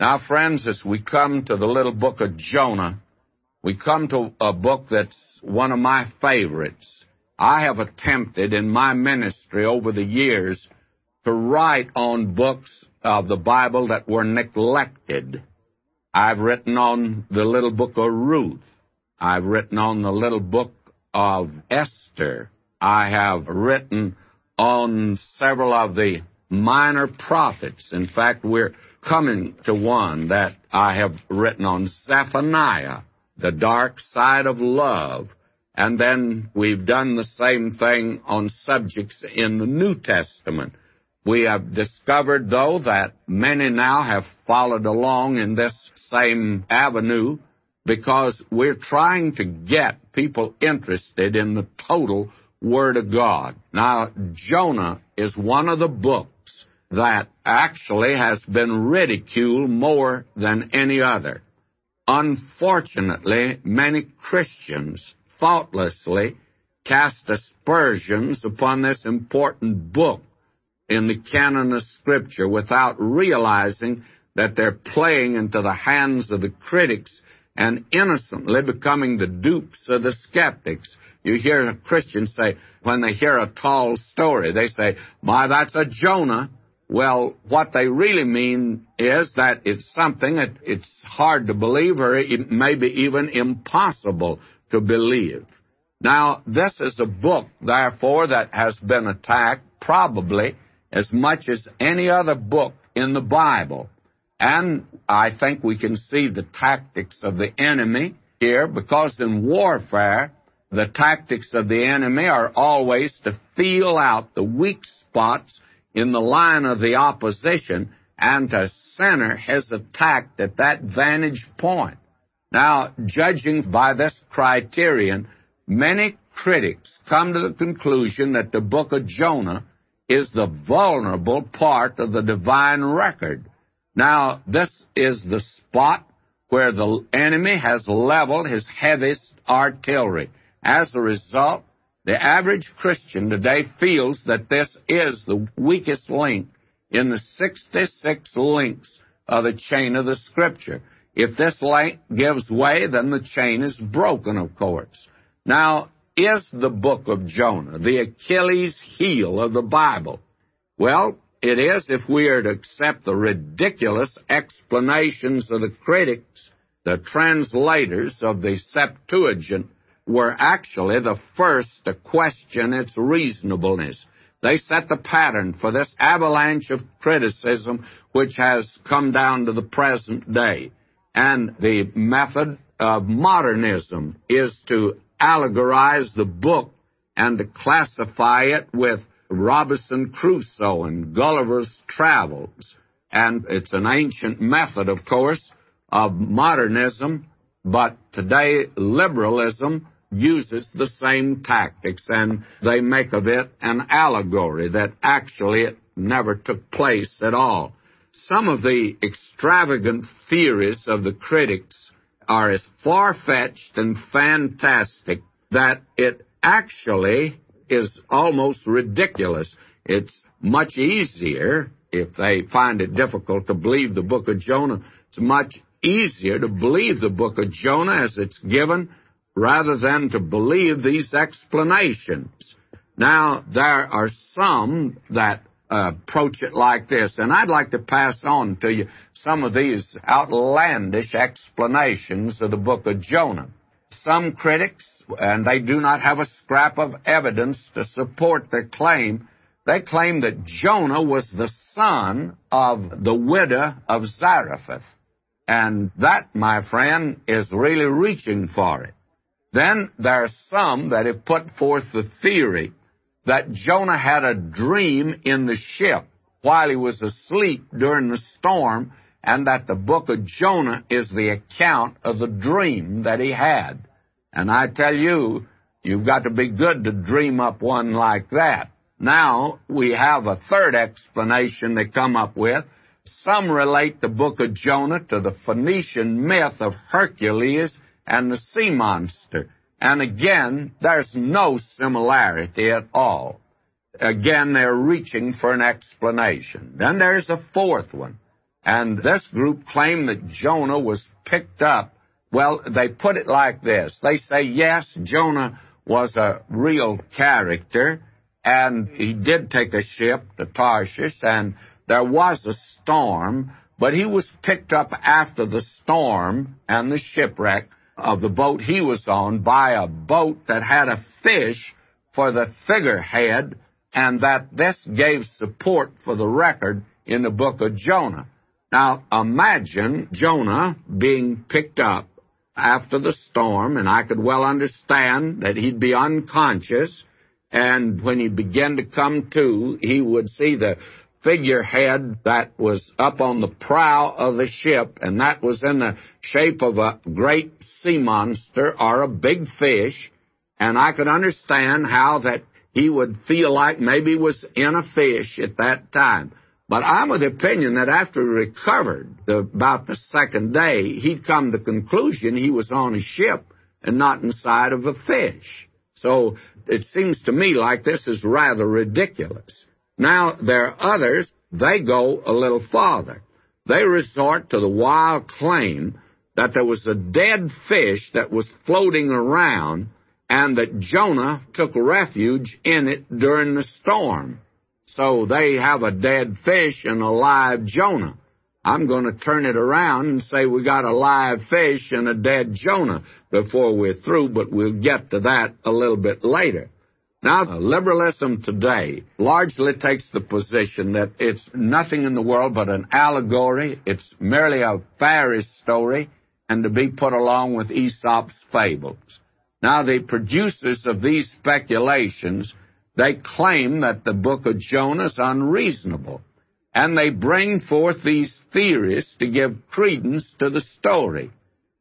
Now, friends, as we come to the little book of Jonah, we come to a book that's one of my favorites. I have attempted in my ministry over the years to write on books of the Bible that were neglected. I've written on the little book of Ruth. I've written on the little book of Esther. I have written on several of the minor prophets. In fact, we're coming to one that I have written on Zephaniah, the dark side of love. And then we've done the same thing on subjects in the New Testament. We have discovered, though, that many now have followed along in this same avenue because we're trying to get people interested in the total Word of God. Now, Jonah is one of the books that actually has been ridiculed more than any other. Unfortunately, many Christians thoughtlessly cast aspersions upon this important book in the canon of Scripture without realizing that they're playing into the hands of the critics and innocently becoming the dupes of the skeptics. You hear a Christian say, when they hear a tall story, they say, My, that's a Jonah. Well, what they really mean is that it's something that it's hard to believe or it may be even impossible to believe. Now, this is a book, therefore, that has been attacked probably as much as any other book in the Bible. And I think we can see the tactics of the enemy here because in warfare, the tactics of the enemy are always to feel out the weak spots in the line of the opposition and to center his attack at that vantage point. Now, judging by this criterion, many critics come to the conclusion that the book of Jonah is the vulnerable part of the divine record. Now, this is the spot where the enemy has leveled his heaviest artillery. As a result, the average Christian today feels that this is the weakest link in the 66 links of the chain of the Scripture. If this link gives way, then the chain is broken, of course. Now, is the book of Jonah the Achilles heel of the Bible? Well, it is if we are to accept the ridiculous explanations of the critics, the translators of the Septuagint, were actually the first to question its reasonableness. They set the pattern for this avalanche of criticism which has come down to the present day. And the method of modernism is to allegorize the book and to classify it with Robinson Crusoe and Gulliver's Travels. And it's an ancient method, of course, of modernism, but today liberalism uses the same tactics, and they make of it an allegory that actually it never took place at all. Some of the extravagant theories of the critics are as far fetched and fantastic that it actually is almost ridiculous. It's much easier, if they find it difficult to believe the book of Jonah, it's much easier to believe the book of Jonah as it's given rather than to believe these explanations. Now, there are some that uh, approach it like this, and I'd like to pass on to you some of these outlandish explanations of the book of Jonah. Some critics, and they do not have a scrap of evidence to support their claim, they claim that Jonah was the son of the widow of Zarephath. And that, my friend, is really reaching for it. Then there are some that have put forth the theory that Jonah had a dream in the ship while he was asleep during the storm, and that the book of Jonah is the account of the dream that he had. And I tell you, you've got to be good to dream up one like that. Now, we have a third explanation they come up with. Some relate the book of Jonah to the Phoenician myth of Hercules and the sea monster. And again, there's no similarity at all. Again, they're reaching for an explanation. Then there's a fourth one. And this group claimed that Jonah was picked up. Well, they put it like this. They say, yes, Jonah was a real character, and he did take a ship to Tarshish, and there was a storm, but he was picked up after the storm and the shipwreck of the boat he was on by a boat that had a fish for the figurehead, and that this gave support for the record in the book of Jonah. Now, imagine Jonah being picked up after the storm, and I could well understand that he'd be unconscious, and when he began to come to, he would see the figurehead that was up on the prow of the ship, and that was in the shape of a great sea monster or a big fish, and I could understand how that he would feel like maybe was in a fish at that time. But I'm of the opinion that after he recovered the, about the second day, he'd come to the conclusion he was on a ship and not inside of a fish. So it seems to me like this is rather ridiculous. Now, there are others, they go a little farther. They resort to the wild claim that there was a dead fish that was floating around and that Jonah took refuge in it during the storm. So they have a dead fish and a live Jonah. I'm going to turn it around and say we got a live fish and a dead Jonah before we're through, but we'll get to that a little bit later. Now, liberalism today largely takes the position that it's nothing in the world but an allegory, it's merely a fairy story, and to be put along with Aesop's fables. Now, the producers of these speculations, they claim that the book of Jonah is unreasonable, and they bring forth these theories to give credence to the story.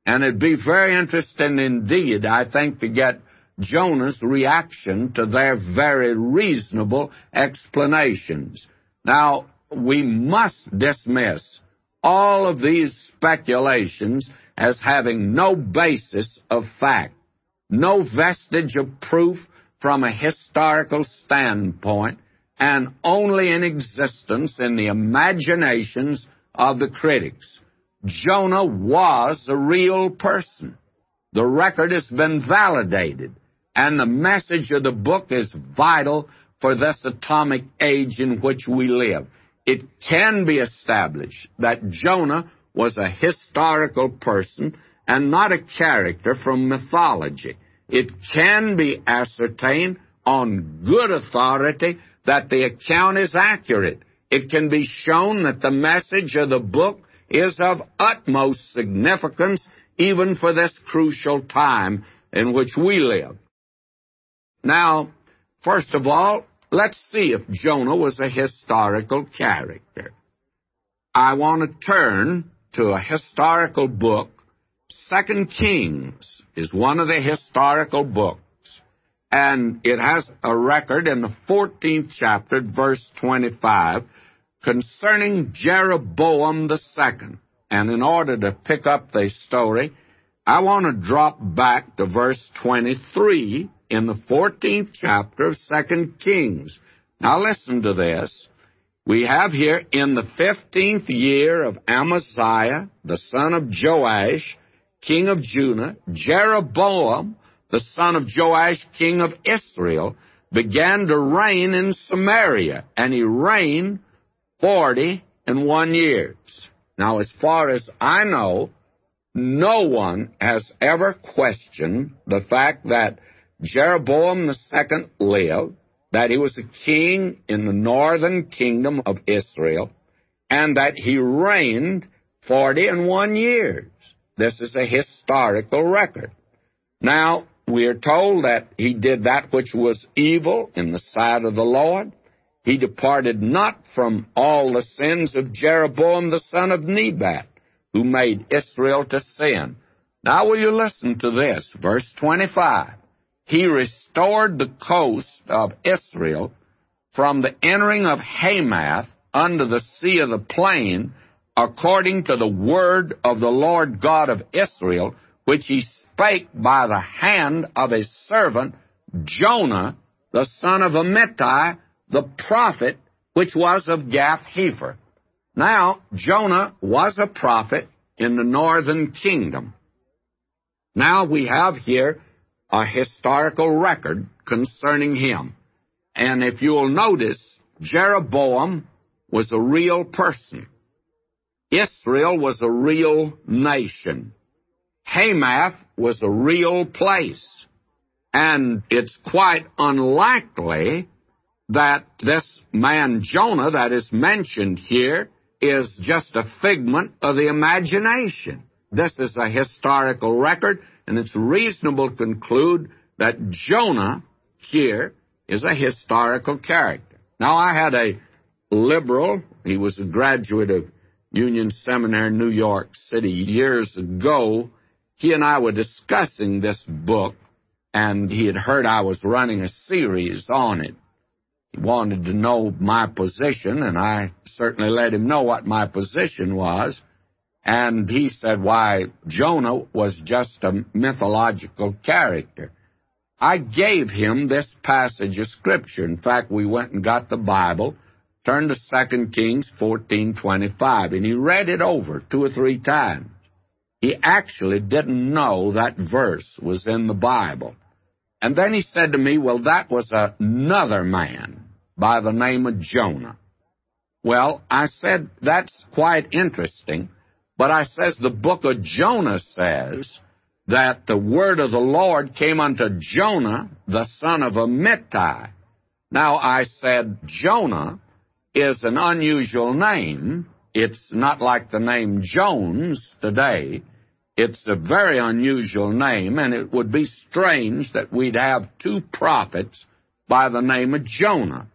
And it'd be very interesting indeed, I think, to get Jonah's reaction to their very reasonable explanations. Now, we must dismiss all of these speculations as having no basis of fact, no vestige of proof from a historical standpoint, and only in existence in the imaginations of the critics. Jonah was a real person. The record has been validated. And the message of the book is vital for this atomic age in which we live. It can be established that Jonah was a historical person and not a character from mythology. It can be ascertained on good authority that the account is accurate. It can be shown that the message of the book is of utmost significance even for this crucial time in which we live. Now, first of all, let's see if Jonah was a historical character. I want to turn to a historical book. Second Kings is one of the historical books, and it has a record in the 14th chapter, verse 25, concerning Jeroboam second. And in order to pick up the story, I want to drop back to verse 23 in the 14th chapter of 2 Kings. Now listen to this. We have here in the 15th year of Amaziah, the son of Joash, king of Judah, Jeroboam, the son of Joash, king of Israel, began to reign in Samaria, and he reigned forty and one years. Now, as far as I know, no one has ever questioned the fact that Jeroboam II lived, that he was a king in the northern kingdom of Israel, and that he reigned forty and one years. This is a historical record. Now, we are told that he did that which was evil in the sight of the Lord. He departed not from all the sins of Jeroboam the son of Nebat, who made Israel to sin. Now will you listen to this, verse 25 he restored the coast of Israel from the entering of Hamath unto the sea of the plain, according to the word of the Lord God of Israel, which he spake by the hand of his servant Jonah, the son of Amittai, the prophet, which was of Gath Hepher. Now, Jonah was a prophet in the northern kingdom. Now we have here a historical record concerning him. And if you'll notice, Jeroboam was a real person. Israel was a real nation. Hamath was a real place. And it's quite unlikely that this man Jonah that is mentioned here is just a figment of the imagination. This is a historical record, and it's reasonable to conclude that Jonah here is a historical character. Now, I had a liberal, he was a graduate of Union Seminary, New York City, years ago. He and I were discussing this book, and he had heard I was running a series on it. He wanted to know my position, and I certainly let him know what my position was. And he said, why, Jonah was just a mythological character. I gave him this passage of Scripture. In fact, we went and got the Bible, turned to 2 Kings 14.25, and he read it over two or three times. He actually didn't know that verse was in the Bible. And then he said to me, well, that was another man by the name of Jonah. Well, I said, that's quite interesting. But I says, the book of Jonah says that the word of the Lord came unto Jonah, the son of Amittai. Now, I said, Jonah is an unusual name. It's not like the name Jones today. It's a very unusual name, and it would be strange that we'd have two prophets by the name of Jonah.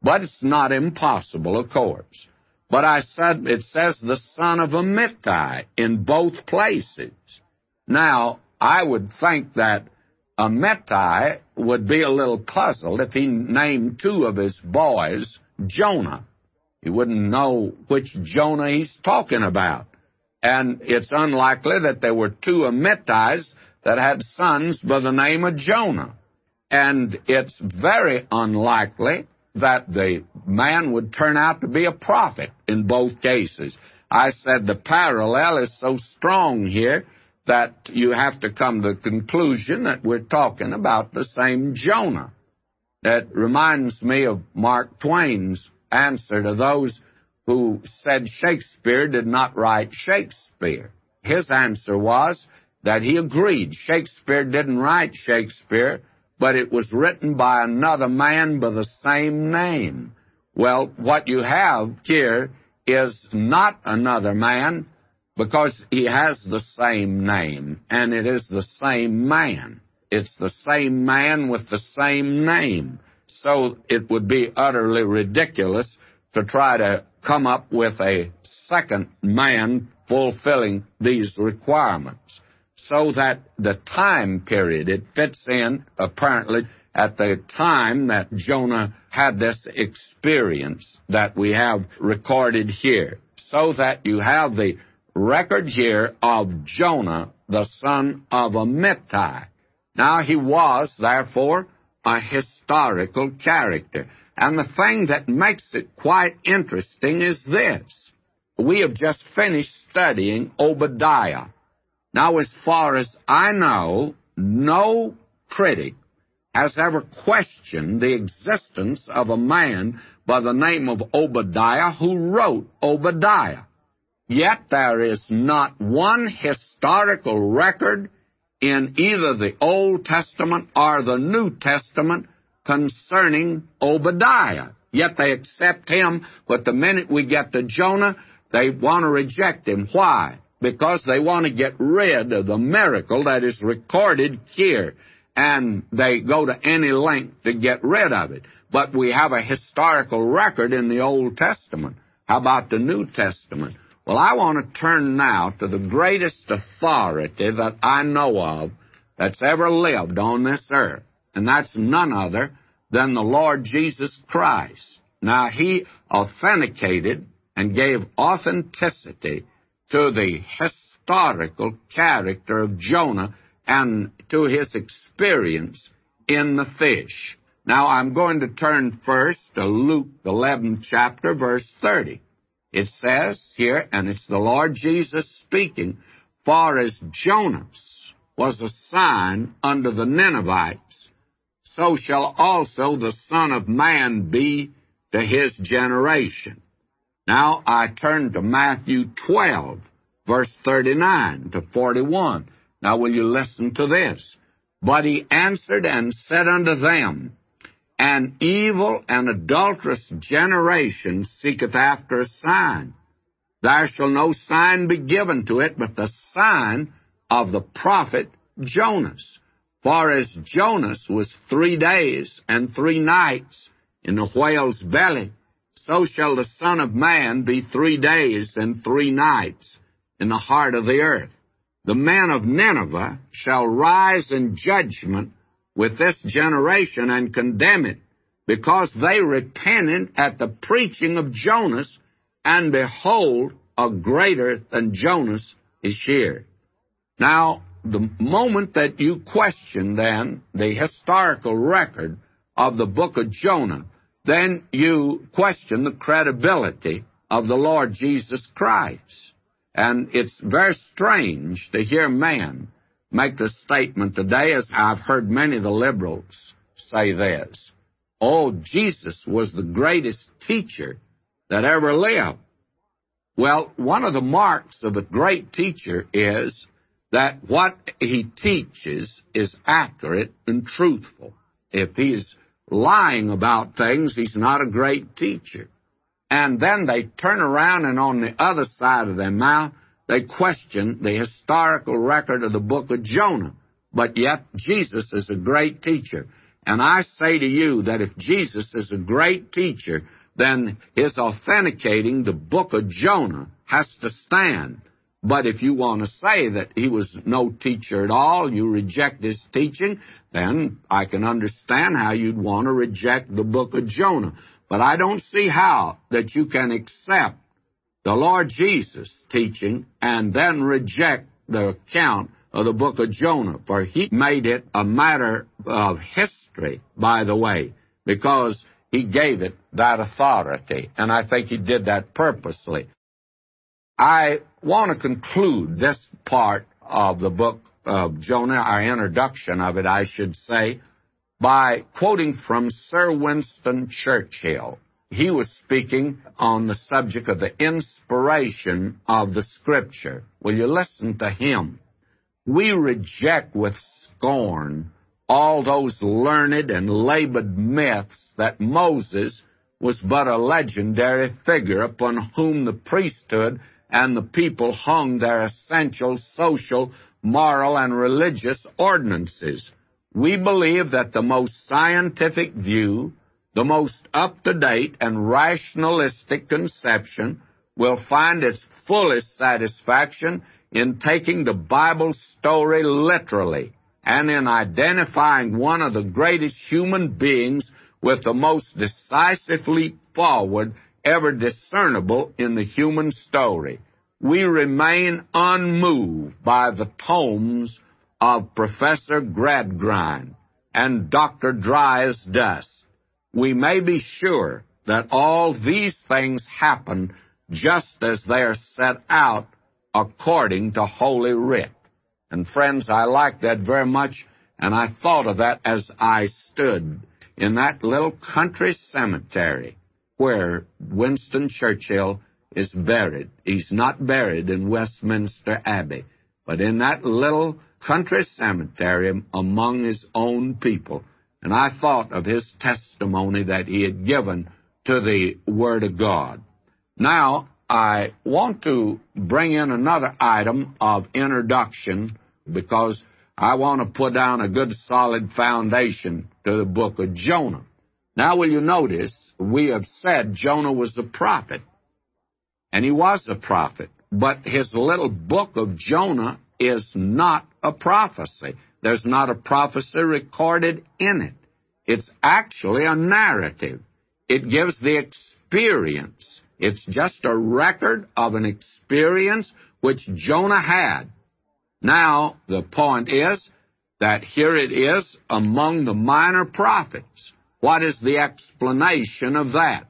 But it's not impossible, of course. But I said, it says the son of Amittai in both places. Now, I would think that Amittai would be a little puzzled if he named two of his boys Jonah. He wouldn't know which Jonah he's talking about. And it's unlikely that there were two Amittais that had sons by the name of Jonah. And it's very unlikely that the man would turn out to be a prophet in both cases. I said the parallel is so strong here that you have to come to the conclusion that we're talking about the same Jonah. That reminds me of Mark Twain's answer to those who said Shakespeare did not write Shakespeare. His answer was that he agreed Shakespeare didn't write Shakespeare, but it was written by another man by the same name. Well, what you have here is not another man because he has the same name, and it is the same man. It's the same man with the same name. So it would be utterly ridiculous to try to come up with a second man fulfilling these requirements. So that the time period, it fits in apparently at the time that Jonah had this experience that we have recorded here. So that you have the record here of Jonah, the son of Amittai. Now he was, therefore, a historical character. And the thing that makes it quite interesting is this. We have just finished studying Obadiah. Now, as far as I know, no critic has ever questioned the existence of a man by the name of Obadiah who wrote Obadiah. Yet there is not one historical record in either the Old Testament or the New Testament concerning Obadiah. Yet they accept him, but the minute we get to Jonah, they want to reject him. Why? Because they want to get rid of the miracle that is recorded here. And they go to any length to get rid of it. But we have a historical record in the Old Testament. How about the New Testament? Well, I want to turn now to the greatest authority that I know of that's ever lived on this earth and that's none other than the Lord Jesus Christ. Now, he authenticated and gave authenticity to the historical character of Jonah and to his experience in the fish. Now, I'm going to turn first to Luke, the 11th chapter, verse 30. It says here, and it's the Lord Jesus speaking, For as Jonas was a sign unto the Ninevites, so shall also the Son of Man be to his generation. Now I turn to Matthew 12, verse 39 to 41. Now will you listen to this? But he answered and said unto them, An evil and adulterous generation seeketh after a sign. There shall no sign be given to it but the sign of the prophet Jonas. For as Jonas was three days and three nights in the whale's belly, so shall the Son of Man be three days and three nights in the heart of the earth the men of Nineveh shall rise in judgment with this generation and condemn it, because they repented at the preaching of Jonas, and behold, a greater than Jonas is here. Now, the moment that you question then the historical record of the book of Jonah, then you question the credibility of the Lord Jesus Christ. And it's very strange to hear man make the statement today, as I've heard many of the liberals say this. Oh, Jesus was the greatest teacher that ever lived. Well, one of the marks of a great teacher is that what he teaches is accurate and truthful. If he's lying about things, he's not a great teacher and then they turn around and on the other side of their mouth, they question the historical record of the book of Jonah. But yet, Jesus is a great teacher. And I say to you that if Jesus is a great teacher, then his authenticating the book of Jonah has to stand. But if you want to say that he was no teacher at all, you reject his teaching, then I can understand how you'd want to reject the book of Jonah. But I don't see how that you can accept the Lord Jesus' teaching and then reject the account of the book of Jonah, for he made it a matter of history, by the way, because he gave it that authority, and I think he did that purposely. I want to conclude this part of the book of Jonah, our introduction of it, I should say, by quoting from Sir Winston Churchill. He was speaking on the subject of the inspiration of the Scripture. Will you listen to him? We reject with scorn all those learned and labored myths that Moses was but a legendary figure upon whom the priesthood and the people hung their essential social, moral, and religious ordinances. We believe that the most scientific view, the most up to date and rationalistic conception will find its fullest satisfaction in taking the Bible story literally and in identifying one of the greatest human beings with the most decisively forward ever discernible in the human story. We remain unmoved by the tomes of Professor Gradgrind and Dr. Dryas Dust, we may be sure that all these things happen just as they are set out according to Holy Writ. And friends, I like that very much, and I thought of that as I stood in that little country cemetery where Winston Churchill is buried. He's not buried in Westminster Abbey, but in that little country cemetery among his own people. And I thought of his testimony that he had given to the Word of God. Now, I want to bring in another item of introduction because I want to put down a good solid foundation to the book of Jonah. Now, will you notice, we have said Jonah was a prophet. And he was a prophet. But his little book of Jonah is not a prophecy. There's not a prophecy recorded in it. It's actually a narrative. It gives the experience. It's just a record of an experience which Jonah had. Now, the point is that here it is among the minor prophets. What is the explanation of that?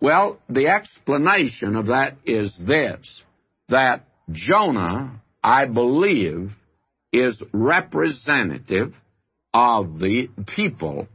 Well, the explanation of that is this that Jonah, I believe, is representative of the people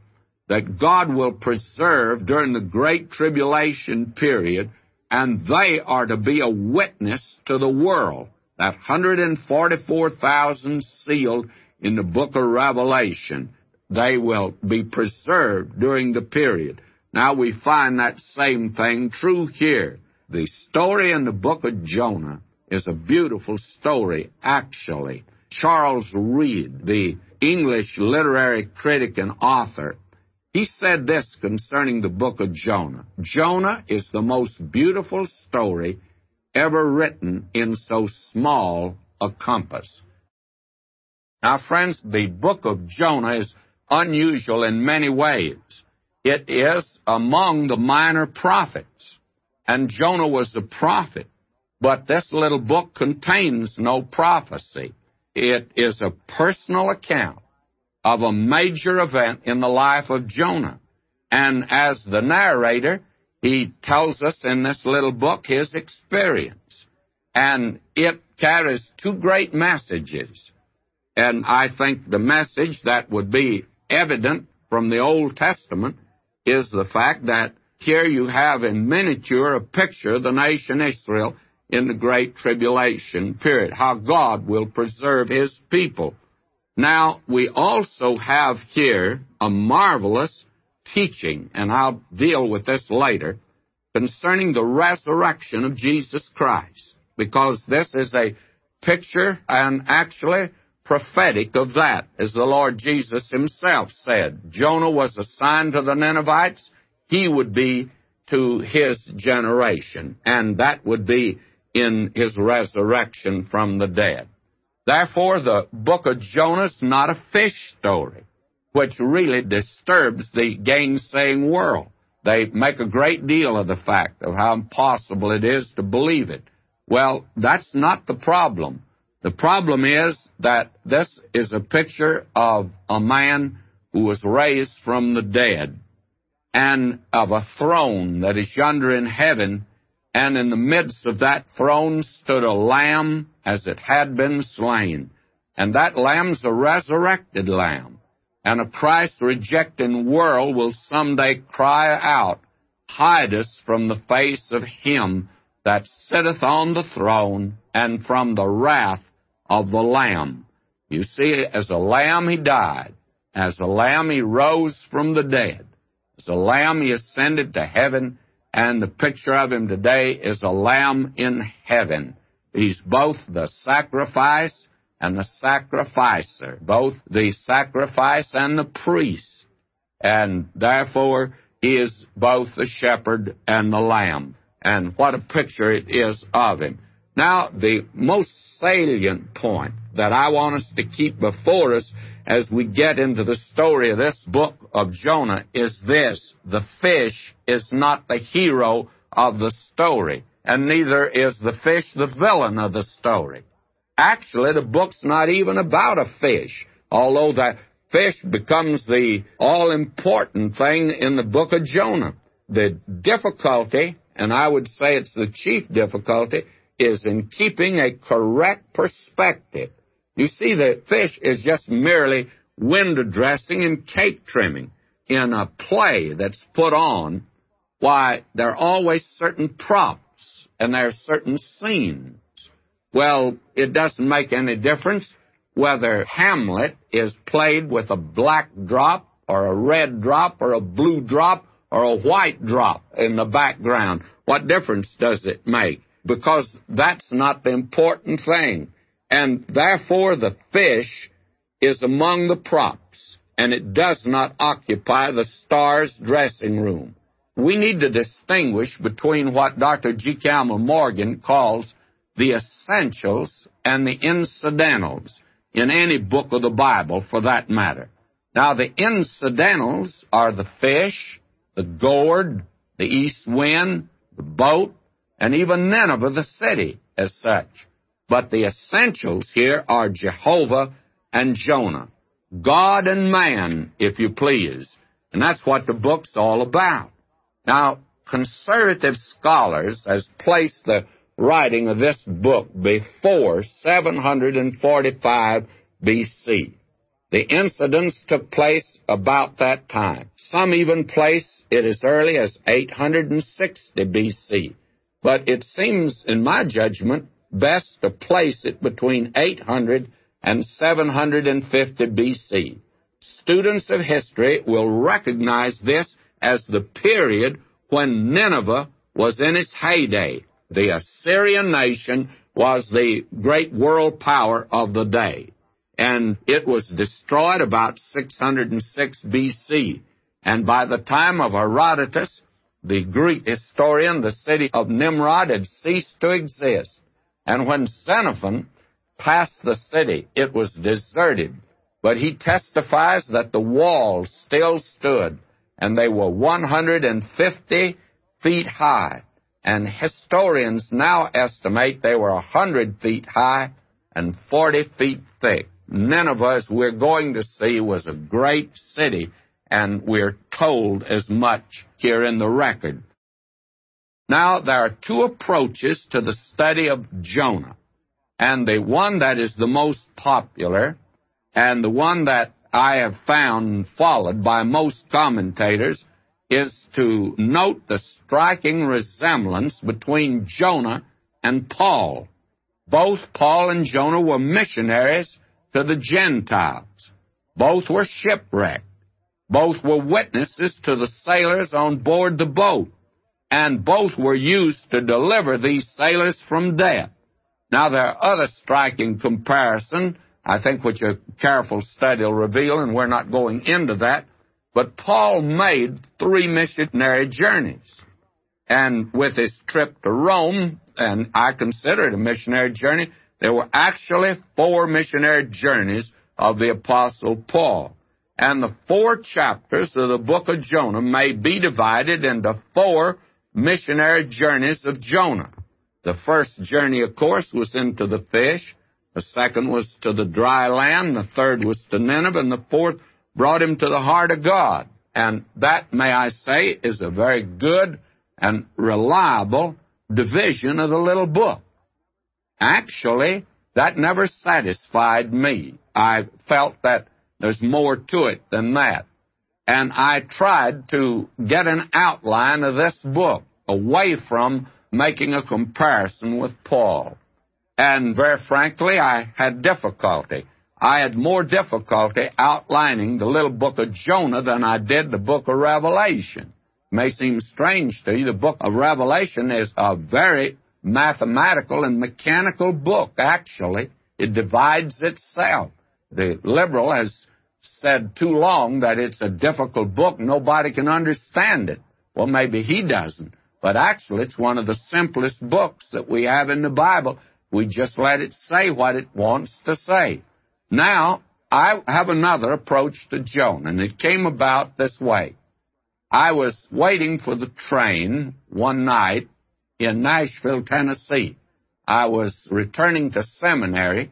that God will preserve during the Great Tribulation period, and they are to be a witness to the world. That 144,000 sealed in the book of Revelation, they will be preserved during the period. Now we find that same thing true here. The story in the book of Jonah is a beautiful story, actually. Charles Reade, the English literary critic and author, he said this concerning the book of Jonah Jonah is the most beautiful story ever written in so small a compass. Now, friends, the book of Jonah is unusual in many ways. It is among the minor prophets, and Jonah was a prophet, but this little book contains no prophecy. It is a personal account of a major event in the life of Jonah. And as the narrator, he tells us in this little book his experience. And it carries two great messages. And I think the message that would be evident from the Old Testament is the fact that here you have in miniature a picture of the nation Israel in the Great Tribulation period, how God will preserve His people. Now, we also have here a marvelous teaching, and I'll deal with this later, concerning the resurrection of Jesus Christ, because this is a picture and actually prophetic of that, as the Lord Jesus himself said. Jonah was a sign to the Ninevites, he would be to his generation, and that would be in his resurrection from the dead. Therefore, the book of Jonah is not a fish story, which really disturbs the gainsaying world. They make a great deal of the fact of how impossible it is to believe it. Well, that's not the problem. The problem is that this is a picture of a man who was raised from the dead and of a throne that is yonder in heaven and in the midst of that throne stood a lamb as it had been slain. And that lamb's a resurrected lamb. And a Christ rejecting world will someday cry out, Hide us from the face of him that sitteth on the throne and from the wrath of the Lamb. You see, as a lamb he died. As a lamb he rose from the dead. As a lamb he ascended to heaven and the picture of him today is a lamb in heaven. He's both the sacrifice and the sacrificer, both the sacrifice and the priest. And therefore, he is both the shepherd and the lamb. And what a picture it is of him. Now, the most salient point that I want us to keep before us as we get into the story of this book of Jonah is this the fish is not the hero of the story, and neither is the fish the villain of the story. Actually, the book's not even about a fish, although the fish becomes the all important thing in the book of Jonah. The difficulty, and I would say it's the chief difficulty, is in keeping a correct perspective you see, the fish is just merely window dressing and cake trimming in a play that's put on. Why, there are always certain props and there are certain scenes. Well, it doesn't make any difference whether Hamlet is played with a black drop or a red drop or a blue drop or a white drop in the background. What difference does it make? Because that's not the important thing. And therefore, the fish is among the props, and it does not occupy the star's dressing room. We need to distinguish between what Dr. G. Campbell Morgan calls the essentials and the incidentals in any book of the Bible, for that matter. Now, the incidentals are the fish, the gourd, the east wind, the boat, and even Nineveh, the city, as such. But the essentials here are Jehovah and Jonah. God and man, if you please. And that's what the book's all about. Now, conservative scholars has placed the writing of this book before 745 BC. The incidents took place about that time. Some even place it as early as 860 BC. But it seems, in my judgment, best to place it between 800 and 750 BC. Students of history will recognize this as the period when Nineveh was in its heyday. The Assyrian nation was the great world power of the day. And it was destroyed about 606 BC. And by the time of Herodotus, the Greek historian, the city of Nimrod had ceased to exist. And when Xenophon passed the city, it was deserted. But he testifies that the walls still stood, and they were 150 feet high. And historians now estimate they were 100 feet high and 40 feet thick. Nineveh, as we're going to see, was a great city, and we're told as much here in the record. Now, there are two approaches to the study of Jonah. And the one that is the most popular, and the one that I have found followed by most commentators, is to note the striking resemblance between Jonah and Paul. Both Paul and Jonah were missionaries to the Gentiles. Both were shipwrecked. Both were witnesses to the sailors on board the boat. And both were used to deliver these sailors from death. Now, there are other striking comparisons, I think, which a careful study will reveal, and we're not going into that. But Paul made three missionary journeys. And with his trip to Rome, and I consider it a missionary journey, there were actually four missionary journeys of the Apostle Paul. And the four chapters of the book of Jonah may be divided into four missionary journeys of Jonah. The first journey, of course, was into the fish. The second was to the dry land. The third was to Nineveh. And the fourth brought him to the heart of God. And that, may I say, is a very good and reliable division of the little book. Actually, that never satisfied me. I felt that there's more to it than that. And I tried to get an outline of this book away from making a comparison with Paul. And very frankly, I had difficulty. I had more difficulty outlining the little book of Jonah than I did the book of Revelation. It may seem strange to you, the book of Revelation is a very mathematical and mechanical book, actually. It divides itself. The liberal has said too long that it's a difficult book, nobody can understand it. Well, maybe he doesn't. But actually, it's one of the simplest books that we have in the Bible. We just let it say what it wants to say. Now, I have another approach to Jonah, and it came about this way. I was waiting for the train one night in Nashville, Tennessee. I was returning to seminary,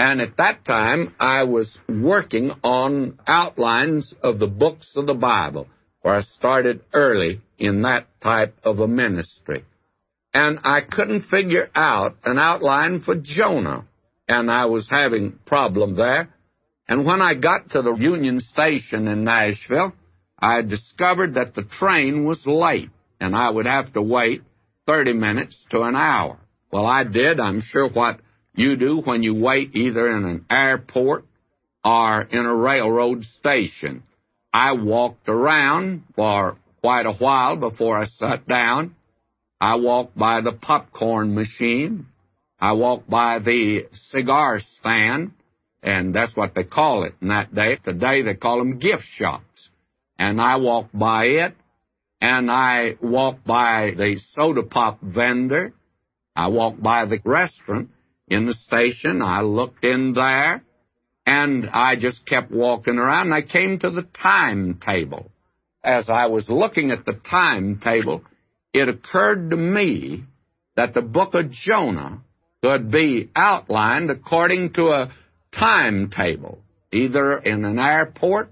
and at that time I was working on outlines of the books of the Bible, where I started early in that type of a ministry. And I couldn't figure out an outline for Jonah, and I was having problem there. And when I got to the Union Station in Nashville, I discovered that the train was late, and I would have to wait 30 minutes to an hour. Well, I did. I'm sure what you do when you wait either in an airport or in a railroad station. I walked around for quite a while before I sat down. I walked by the popcorn machine. I walked by the cigar stand, and that's what they call it in that day. Today they call them gift shops. And I walked by it and I walked by the soda pop vendor. I walked by the restaurant in the station. I looked in there, and I just kept walking around. And I came to the timetable. As I was looking at the timetable, it occurred to me that the book of Jonah could be outlined according to a timetable, either in an airport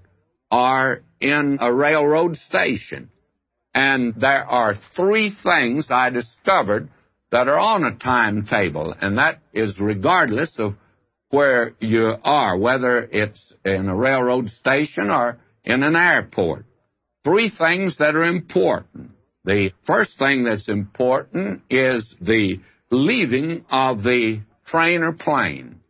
or in a railroad station. And there are three things I discovered that are on a timetable, and that is regardless of where you are, whether it's in a railroad station or in an airport. Three things that are important. The first thing that's important is the leaving of the train or plane.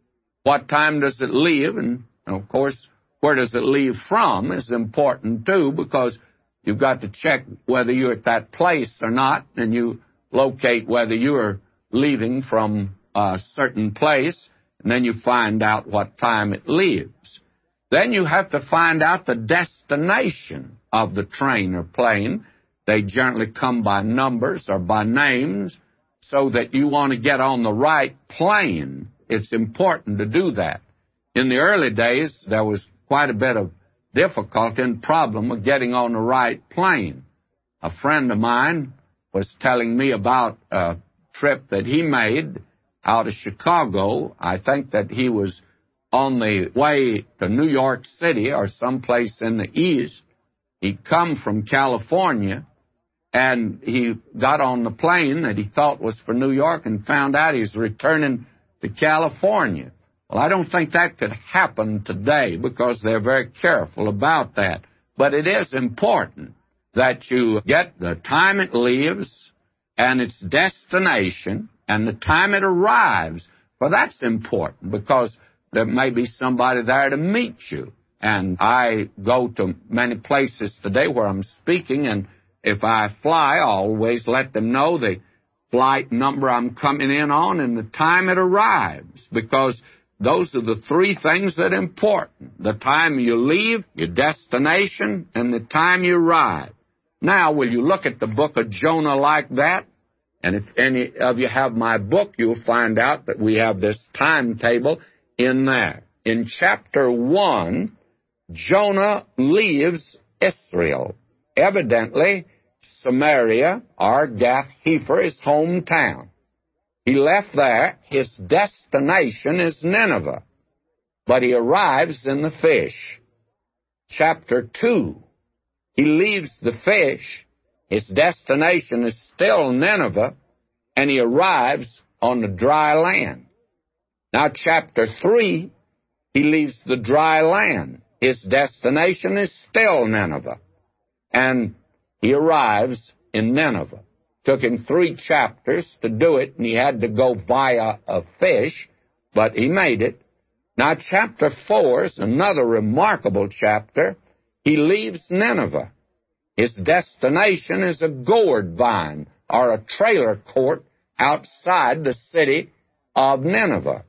What time does it leave? And of course, where does it leave from is important too because you've got to check whether you're at that place or not, and you locate whether you are leaving from a certain place, and then you find out what time it leaves. Then you have to find out the destination of the train or plane. They generally come by numbers or by names so that you want to get on the right plane. It's important to do that. In the early days, there was quite a bit of difficulty and problem of getting on the right plane. A friend of mine was telling me about a trip that he made out of Chicago. I think that he was on the way to New York City or someplace in the east. He'd come from California and he got on the plane that he thought was for New York and found out he's returning to California. Well, I don't think that could happen today because they're very careful about that. But it is important that you get the time it leaves and its destination and the time it arrives. Well, that's important because there may be somebody there to meet you. And I go to many places today where I'm speaking, and if I fly, I always let them know the flight number I'm coming in on and the time it arrives because those are the three things that are important. The time you leave, your destination, and the time you arrive. Now, will you look at the book of Jonah like that? And if any of you have my book, you'll find out that we have this timetable in there. In chapter 1, Jonah leaves Israel. Evidently, Samaria, or Gath Hepher, is hometown. He left there. His destination is Nineveh. But he arrives in the fish. Chapter 2, he leaves the fish. His destination is still Nineveh, and he arrives on the dry land. Now, chapter 3, he leaves the dry land. His destination is still Nineveh. And he arrives in Nineveh. Took him three chapters to do it, and he had to go via a fish, but he made it. Now, chapter 4 is another remarkable chapter he leaves Nineveh. His destination is a gourd vine or a trailer court outside the city of Nineveh.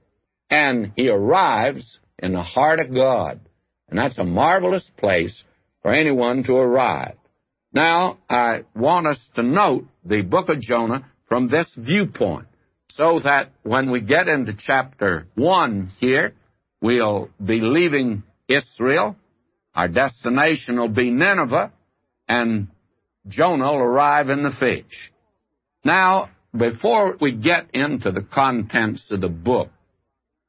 And he arrives in the heart of God. And that's a marvelous place for anyone to arrive. Now, I want us to note the book of Jonah from this viewpoint so that when we get into chapter 1 here, we'll be leaving Israel our destination will be Nineveh, and Jonah will arrive in the fish. Now, before we get into the contents of the book,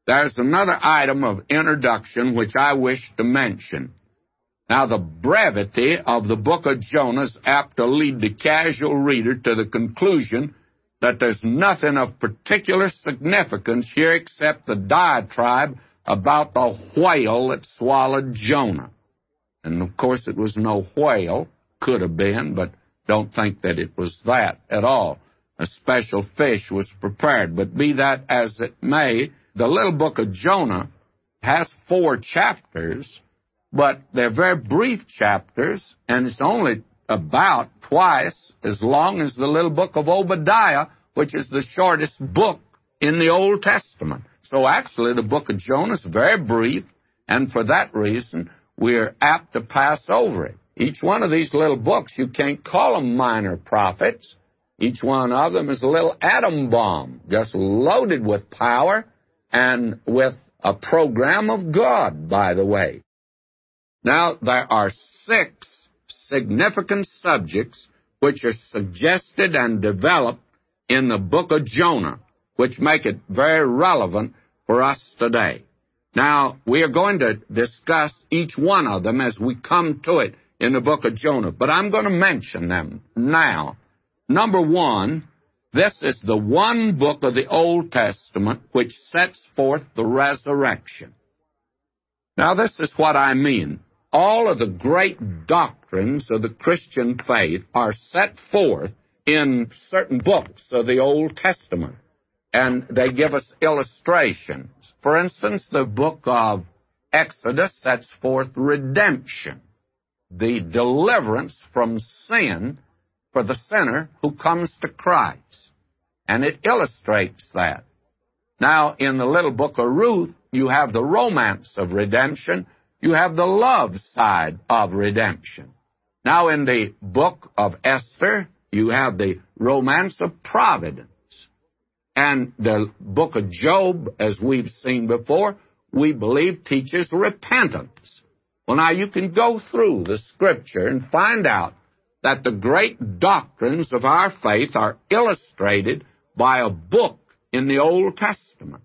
there's another item of introduction which I wish to mention. Now, the brevity of the book of Jonah is apt to lead the casual reader to the conclusion that there's nothing of particular significance here except the diatribe about the whale that swallowed Jonah. And of course, it was no whale, could have been, but don't think that it was that at all. A special fish was prepared. But be that as it may, the little book of Jonah has four chapters, but they're very brief chapters, and it's only about twice as long as the little book of Obadiah, which is the shortest book in the Old Testament. So actually, the book of Jonah is very brief, and for that reason, we're apt to pass over it. Each one of these little books, you can't call them minor prophets. Each one of them is a little atom bomb, just loaded with power and with a program of God, by the way. Now, there are six significant subjects which are suggested and developed in the book of Jonah, which make it very relevant for us today. Now, we are going to discuss each one of them as we come to it in the book of Jonah, but I'm going to mention them now. Number one, this is the one book of the Old Testament which sets forth the resurrection. Now, this is what I mean. All of the great doctrines of the Christian faith are set forth in certain books of the Old Testament, and they give us illustrations. For instance, the book of Exodus sets forth redemption, the deliverance from sin for the sinner who comes to Christ. And it illustrates that. Now, in the little book of Ruth, you have the romance of redemption, you have the love side of redemption. Now, in the book of Esther, you have the romance of providence. And the book of Job, as we've seen before, we believe teaches repentance. Well, now you can go through the scripture and find out that the great doctrines of our faith are illustrated by a book in the Old Testament.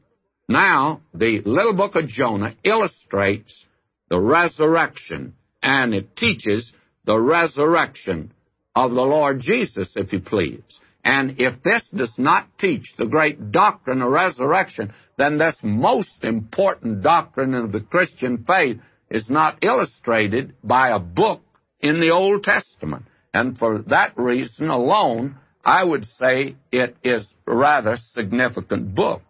Now, the little book of Jonah illustrates the resurrection, and it teaches the resurrection of the Lord Jesus, if you please. And if this does not teach the great doctrine of resurrection, then this most important doctrine of the Christian faith is not illustrated by a book in the Old Testament. And for that reason alone, I would say it is a rather significant book.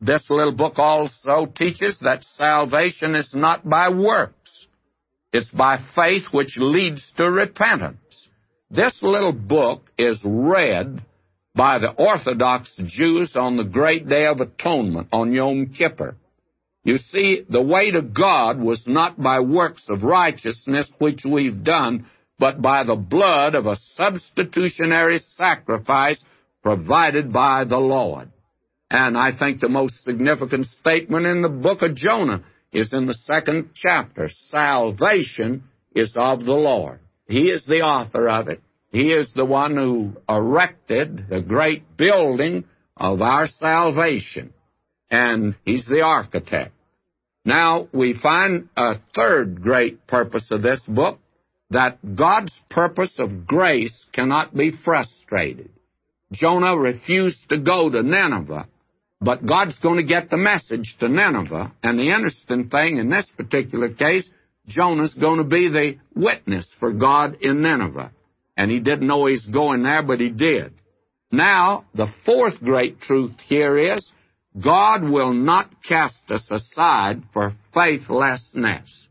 This little book also teaches that salvation is not by works. It's by faith which leads to repentance. This little book is read by the Orthodox Jews on the great day of atonement on Yom Kippur. You see, the way to God was not by works of righteousness which we've done, but by the blood of a substitutionary sacrifice provided by the Lord. And I think the most significant statement in the book of Jonah is in the second chapter. Salvation is of the Lord. He is the author of it. He is the one who erected the great building of our salvation. And He's the architect. Now, we find a third great purpose of this book that God's purpose of grace cannot be frustrated. Jonah refused to go to Nineveh but God's going to get the message to Nineveh. And the interesting thing in this particular case, Jonah's going to be the witness for God in Nineveh. And he didn't know he's going there, but he did. Now, the fourth great truth here is God will not cast us aside for faithlessness.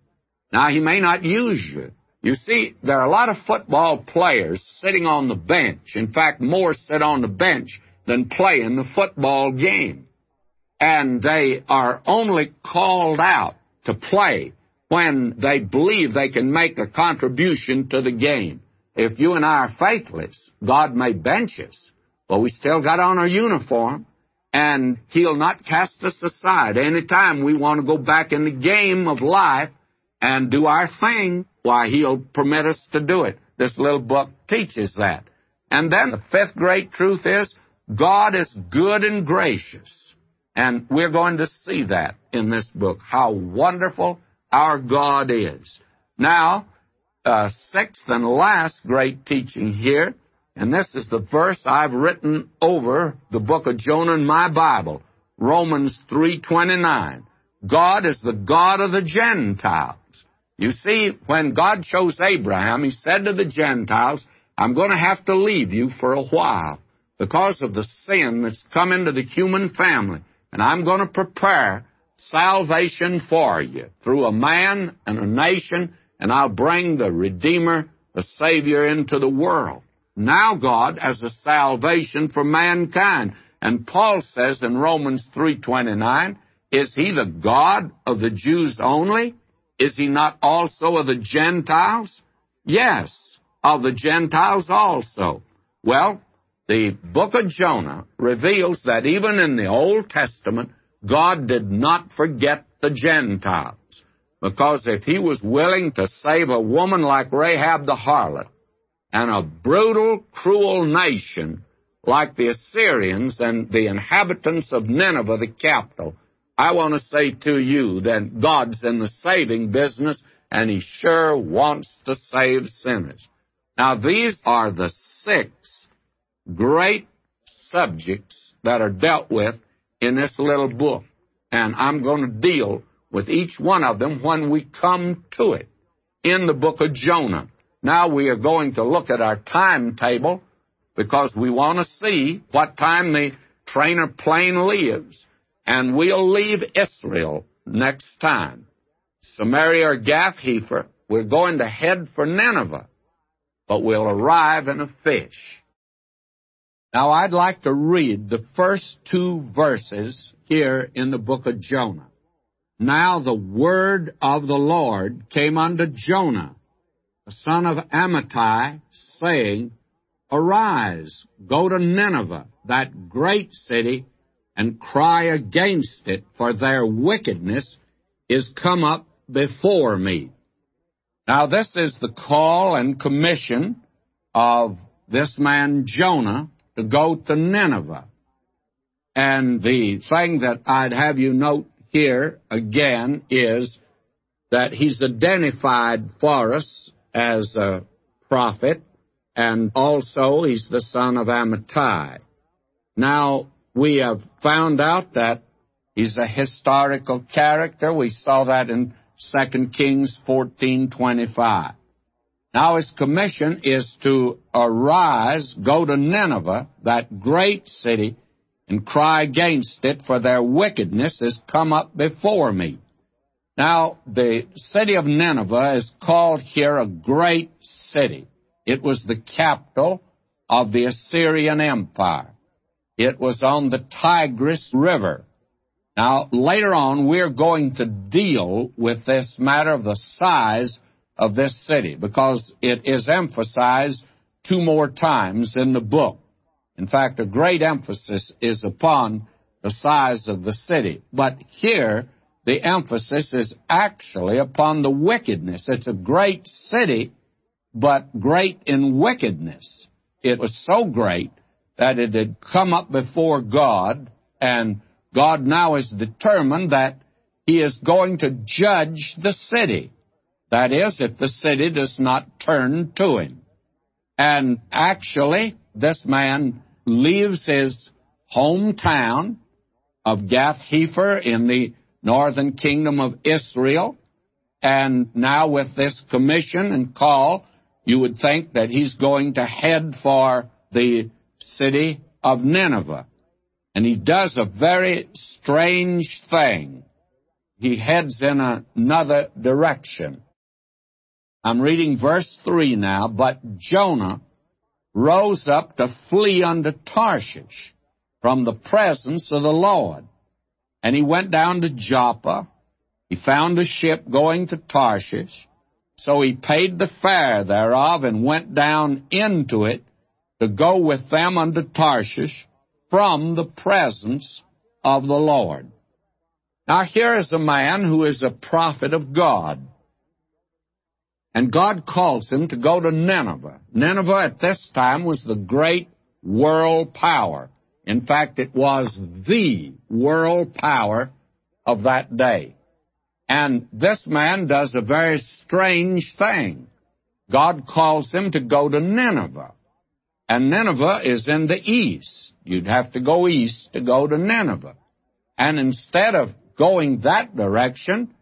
Now, he may not use you. You see, there are a lot of football players sitting on the bench. In fact, more sit on the bench than play in the football game. And they are only called out to play when they believe they can make a contribution to the game. If you and I are faithless, God may bench us, but we still got on our uniform, and He'll not cast us aside. Anytime we want to go back in the game of life and do our thing, why, He'll permit us to do it. This little book teaches that. And then the fifth great truth is God is good and gracious. And we're going to see that in this book, how wonderful our God is. Now, uh, sixth and last great teaching here, and this is the verse I've written over the book of Jonah in my Bible, Romans 3.29. God is the God of the Gentiles. You see, when God chose Abraham, he said to the Gentiles, I'm going to have to leave you for a while because of the sin that's come into the human family. And I'm going to prepare salvation for you through a man and a nation, and I'll bring the Redeemer, the Savior into the world. Now God has a salvation for mankind. And Paul says in Romans 3.29, is he the God of the Jews only? Is he not also of the Gentiles? Yes, of the Gentiles also. Well, the book of Jonah reveals that even in the Old Testament, God did not forget the Gentiles. Because if he was willing to save a woman like Rahab the harlot and a brutal, cruel nation like the Assyrians and the inhabitants of Nineveh, the capital, I want to say to you that God's in the saving business and He sure wants to save sinners. Now, these are the six great subjects that are dealt with in this little book. And I'm going to deal with each one of them when we come to it in the book of Jonah. Now we are going to look at our timetable because we want to see what time the trainer plane leaves. And we'll leave Israel next time. Samaria or Gath Hepher, we're going to head for Nineveh, but we'll arrive in a fish. Now I'd like to read the first two verses here in the book of Jonah. Now the word of the Lord came unto Jonah, the son of Amittai, saying, Arise, go to Nineveh, that great city, and cry against it, for their wickedness is come up before me. Now this is the call and commission of this man Jonah to go to Nineveh. And the thing that I'd have you note here again is that he's identified for us as a prophet, and also he's the son of Amittai. Now, we have found out that he's a historical character. We saw that in 2 Kings 14:25. Now his commission is to arise, go to Nineveh, that great city, and cry against it, for their wickedness has come up before me. Now, the city of Nineveh is called here a great city. It was the capital of the Assyrian Empire. It was on the Tigris River. Now, later on, we're going to deal with this matter of the size of this city because it is emphasized two more times in the book. In fact, a great emphasis is upon the size of the city. But here, the emphasis is actually upon the wickedness. It's a great city, but great in wickedness. It was so great that it had come up before God, and God now is determined that He is going to judge the city. That is, if the city does not turn to Him. And actually, this man leaves his hometown of Gath Hepher in the northern kingdom of Israel, and now with this commission and call, you would think that he's going to head for the city of Nineveh. And he does a very strange thing. He heads in another direction. I'm reading verse 3 now, but Jonah rose up to flee unto Tarshish from the presence of the Lord. And he went down to Joppa. He found a ship going to Tarshish. So he paid the fare thereof and went down into it to go with them unto Tarshish from the presence of the Lord. Now here is a man who is a prophet of God. And God calls him to go to Nineveh. Nineveh at this time was the great world power. In fact, it was the world power of that day. And this man does a very strange thing. God calls him to go to Nineveh. And Nineveh is in the east. You'd have to go east to go to Nineveh. And instead of going that direction,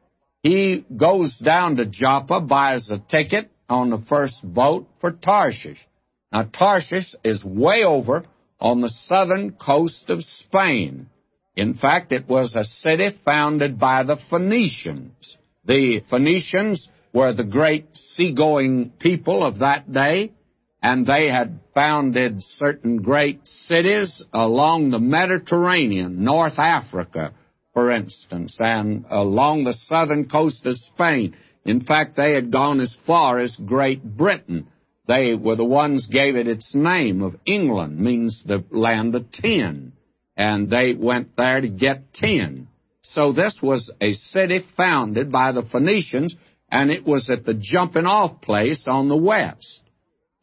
he goes down to Joppa, buys a ticket on the first boat for Tarshish. Now, Tarshish is way over on the southern coast of Spain. In fact, it was a city founded by the Phoenicians. The Phoenicians were the great seagoing people of that day, and they had founded certain great cities along the Mediterranean, North Africa, for instance, and along the southern coast of Spain. In fact, they had gone as far as Great Britain. They were the ones gave it its name of England, means the land of tin. And they went there to get tin. So this was a city founded by the Phoenicians, and it was at the jumping off place on the west.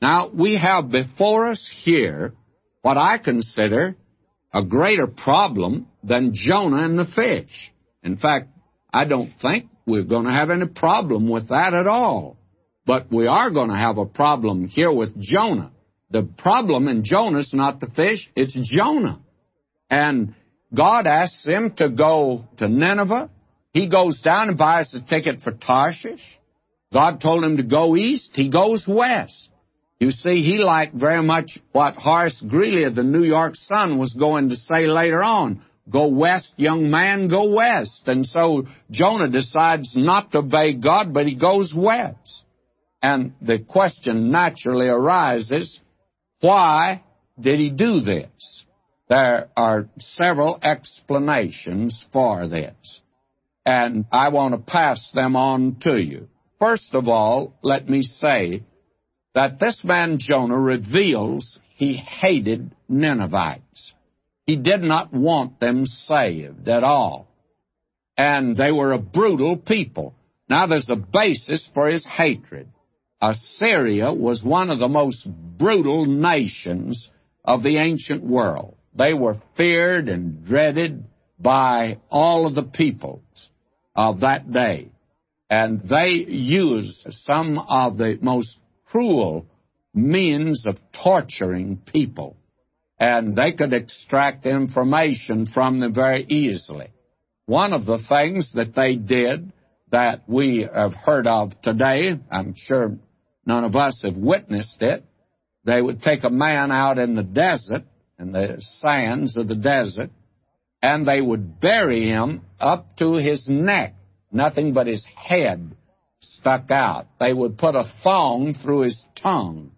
Now, we have before us here what I consider a greater problem than Jonah and the fish. In fact, I don't think we're going to have any problem with that at all. But we are going to have a problem here with Jonah. The problem in Jonah is not the fish, it's Jonah. And God asks him to go to Nineveh. He goes down and buys a ticket for Tarshish. God told him to go east. He goes west. You see, he liked very much what Horace Greeley of the New York Sun was going to say later on. Go west, young man, go west. And so Jonah decides not to obey God, but he goes west. And the question naturally arises, why did he do this? There are several explanations for this. And I want to pass them on to you. First of all, let me say that this man Jonah reveals he hated Ninevites. He did not want them saved at all. And they were a brutal people. Now there's the basis for his hatred. Assyria was one of the most brutal nations of the ancient world. They were feared and dreaded by all of the peoples of that day. And they used some of the most cruel means of torturing people. And they could extract information from them very easily. One of the things that they did that we have heard of today, I'm sure none of us have witnessed it, they would take a man out in the desert, in the sands of the desert, and they would bury him up to his neck nothing but his head stuck out. They would put a thong through his tongue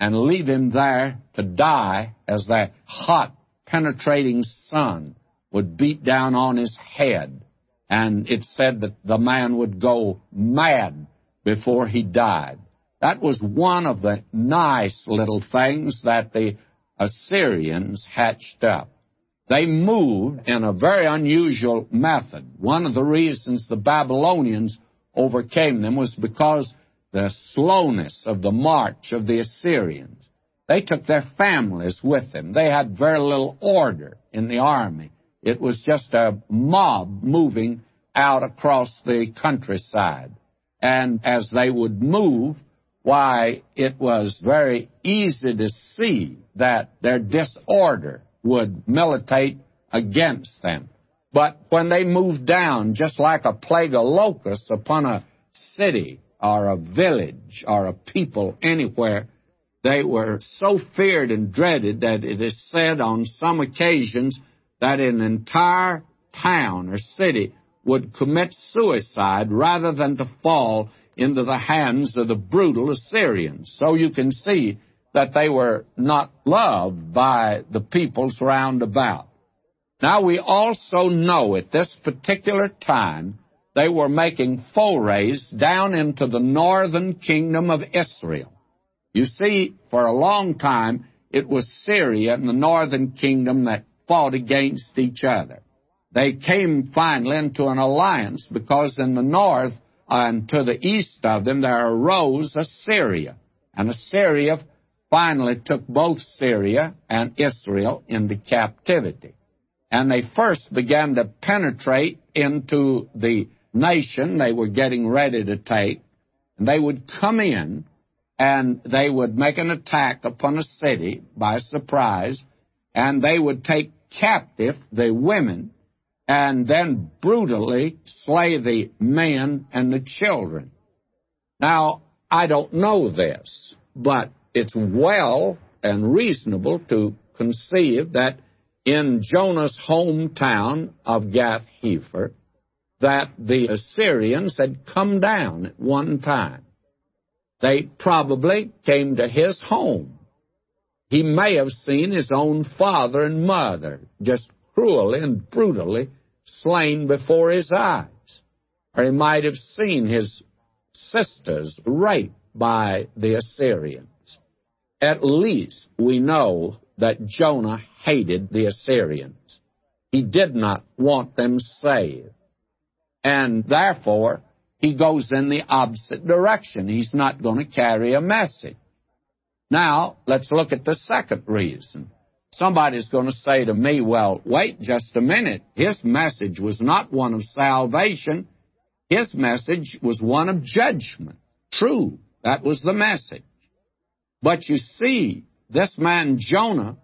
and leave him there to die as the hot, penetrating sun would beat down on his head. And it said that the man would go mad before he died. That was one of the nice little things that the Assyrians hatched up. They moved in a very unusual method. One of the reasons the Babylonians overcame them was because the slowness of the march of the Assyrians. They took their families with them. They had very little order in the army. It was just a mob moving out across the countryside. And as they would move, why, it was very easy to see that their disorder would militate against them. But when they moved down, just like a plague of locusts upon a city or a village or a people anywhere, they were so feared and dreaded that it is said on some occasions that an entire town or city would commit suicide rather than to fall into the hands of the brutal Assyrians. So you can see that they were not loved by the peoples round about. Now we also know at this particular time they were making forays down into the northern kingdom of Israel. You see, for a long time it was Syria and the northern kingdom that fought against each other. They came finally into an alliance because in the north and to the east of them there arose Assyria. And Assyria finally took both Syria and Israel into captivity. And they first began to penetrate into the nation they were getting ready to take. And they would come in and they would make an attack upon a city by surprise, and they would take captive the women and then brutally slay the men and the children. Now, I don't know this, but it's well and reasonable to conceive that in Jonah's hometown of Gath Hepher, that the Assyrians had come down at one time. They probably came to his home. He may have seen his own father and mother just cruelly and brutally slain before his eyes. Or he might have seen his sisters raped by the Assyrians. At least we know that Jonah hated the Assyrians. He did not want them saved. And therefore, he goes in the opposite direction. He's not going to carry a message. Now, let's look at the second reason. Somebody's going to say to me, well, wait just a minute. His message was not one of salvation. His message was one of judgment. True, that was the message. But you see, this man Jonah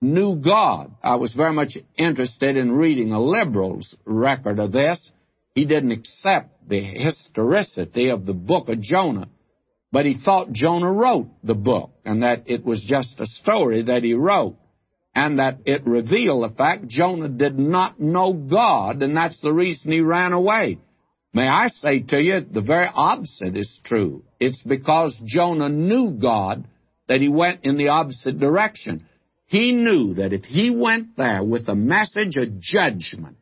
knew God. I was very much interested in reading a liberal's record of this. He didn't accept the historicity of the book of Jonah, but he thought Jonah wrote the book and that it was just a story that he wrote and that it revealed the fact Jonah did not know God, and that's the reason he ran away. May I say to you, the very opposite is true. It's because Jonah knew God that he went in the opposite direction. He knew that if he went there with a message of judgment,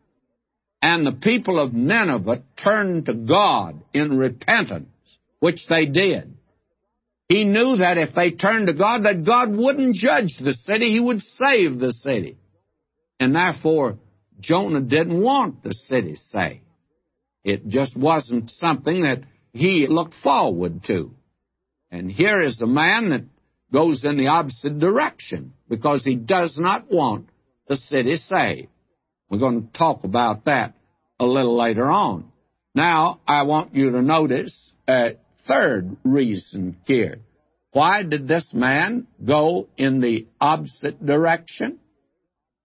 and the people of Nineveh turned to God in repentance, which they did, he knew that if they turned to God, that God wouldn't judge the city, He would save the city. And therefore, Jonah didn't want the city saved. It just wasn't something that he looked forward to. And here is a man that goes in the opposite direction because he does not want the city saved. We're going to talk about that a little later on. Now, I want you to notice a third reason here. Why did this man go in the opposite direction?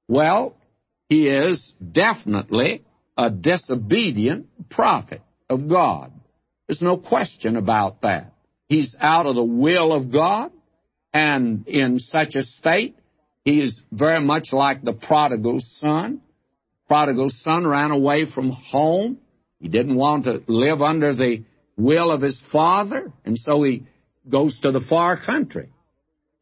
Well, he is definitely a disobedient prophet of God. There's no question about that. He's out of the will of God, and in such a state, he is very much like the prodigal son. Prodigal son ran away from home. He didn't want to live under the will of his father, and so he goes to the far country.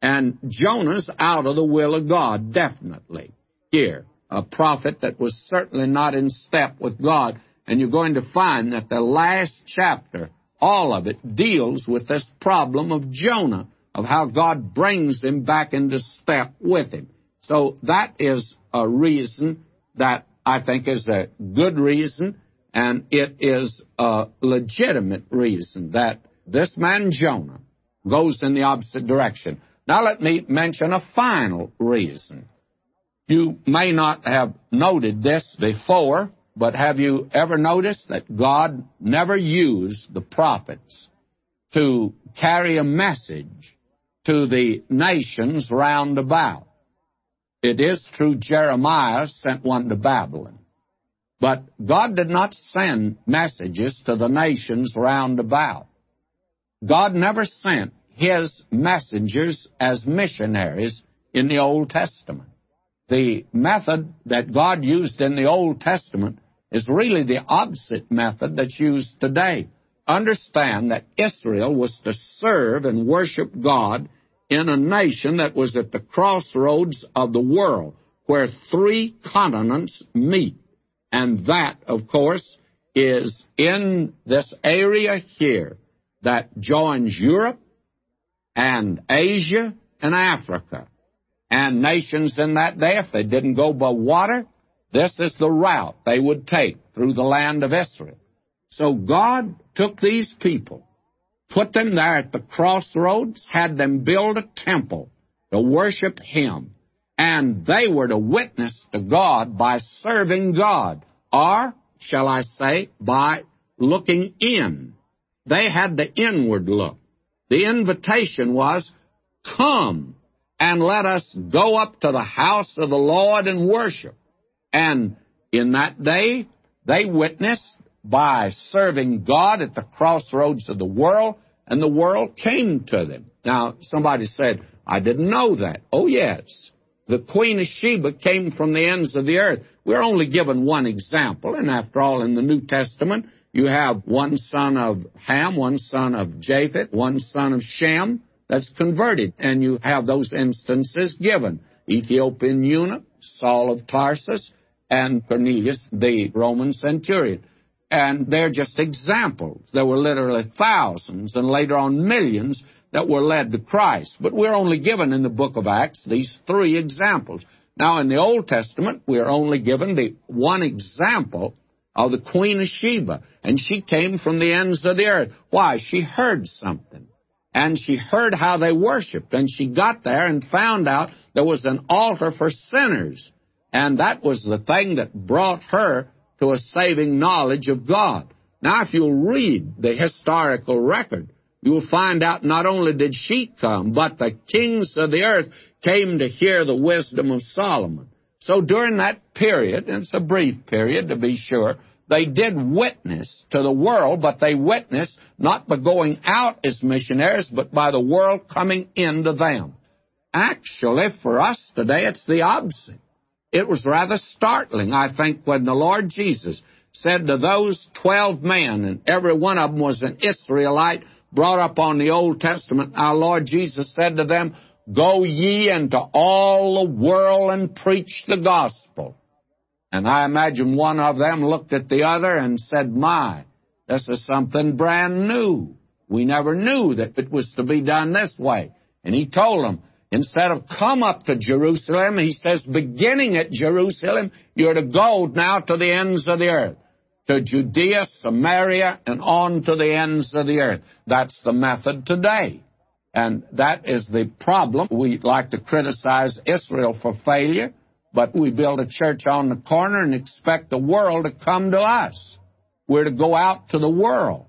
And Jonah's out of the will of God, definitely. Here, a prophet that was certainly not in step with God. And you're going to find that the last chapter, all of it, deals with this problem of Jonah, of how God brings him back into step with him. So that is a reason that I think is a good reason, and it is a legitimate reason that this man Jonah goes in the opposite direction. Now let me mention a final reason. You may not have noted this before, but have you ever noticed that God never used the prophets to carry a message to the nations round about? It is true Jeremiah sent one to Babylon. But God did not send messages to the nations round about. God never sent his messengers as missionaries in the Old Testament. The method that God used in the Old Testament is really the opposite method that's used today. Understand that Israel was to serve and worship God in a nation that was at the crossroads of the world, where three continents meet. And that, of course, is in this area here that joins Europe, and Asia and Africa. And nations in that day, if they didn't go by water, this is the route they would take through the land of Israel. So God took these people, put them there at the crossroads, had them build a temple to worship Him, and they were to witness to God by serving God, or, shall I say, by looking in. They had the inward look. The invitation was, Come and let us go up to the house of the Lord and worship. And in that day, they witnessed by serving God at the crossroads of the world, and the world came to them. Now, somebody said, I didn't know that. Oh, yes. The Queen of Sheba came from the ends of the earth. We're only given one example, and after all, in the New Testament, you have one son of Ham, one son of Japheth, one son of Shem that's converted. And you have those instances given. Ethiopian eunuch, Saul of Tarsus, and Cornelius, the Roman centurion. And they're just examples. There were literally thousands and later on millions that were led to Christ. But we're only given in the book of Acts these three examples. Now, in the Old Testament, we're only given the one example of the Queen of Sheba, and she came from the ends of the earth. Why? She heard something. and she heard how they worshiped. And she got there and found out there was an altar for sinners. And that was the thing that brought her to a saving knowledge of God. Now, if you'll read the historical record, you'll find out not only did she come, but the kings of the earth came to hear the wisdom of Solomon. So during that period, and it's a brief period to be sure, they did witness to the world, but they witnessed not by going out as missionaries, but by the world coming into them. Actually, for us today, it's the opposite. It was rather startling, I think, when the Lord Jesus said to those twelve men, and every one of them was an Israelite brought up on the Old Testament, our Lord Jesus said to them, Go ye into all the world and preach the gospel. And I imagine one of them looked at the other and said, My, this is something brand new. We never knew that it was to be done this way. And he told them, instead of come up to Jerusalem, he says, beginning at Jerusalem, you're to go now to the ends of the earth. To Judea, Samaria, and on to the ends of the earth. That's the method today. And that is the problem. We like to criticize Israel for failure, but we build a church on the corner and expect the world to come to us. We're to go out to the world.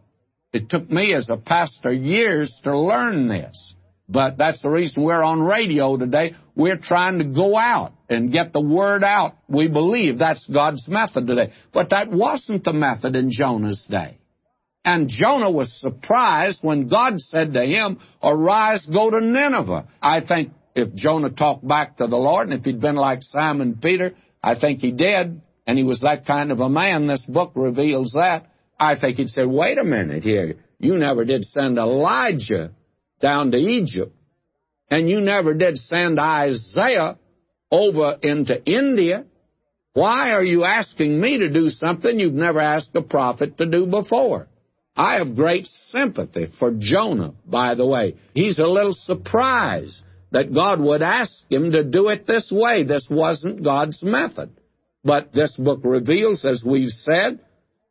It took me as a pastor years to learn this. But that's the reason we're on radio today. We're trying to go out and get the word out. We believe that's God's method today. But that wasn't the method in Jonah's day. And Jonah was surprised when God said to him, Arise, go to Nineveh. I think if Jonah talked back to the Lord, and if he'd been like Simon Peter, I think he did, and he was that kind of a man, this book reveals that. I think he'd say, Wait a minute here. You never did send Elijah down to Egypt, and you never did send Isaiah over into India. Why are you asking me to do something you've never asked a prophet to do before? I have great sympathy for Jonah, by the way. He's a little surprised that God would ask him to do it this way. This wasn't God's method. But this book reveals, as we've said,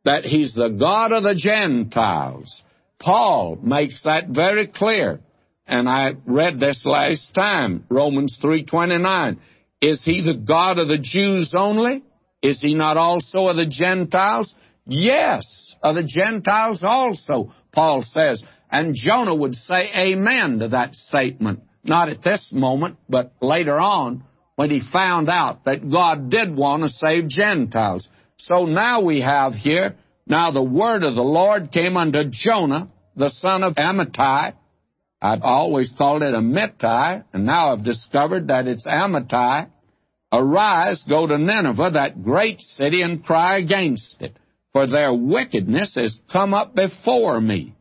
that he's the God of the Gentiles. Paul makes that very clear. And I read this last time, Romans 3:29. Is he the God of the Jews only? Is he not also of the Gentiles? Yes, of the Gentiles also, Paul says. And Jonah would say amen to that statement. Not at this moment, but later on when he found out that God did want to save Gentiles. So now we have here, now the word of the Lord came unto Jonah, the son of Amittai. I've always called it Amittai, and now I've discovered that it's Amittai. Arise, go to Nineveh, that great city, and cry against it for their wickedness has come up before me.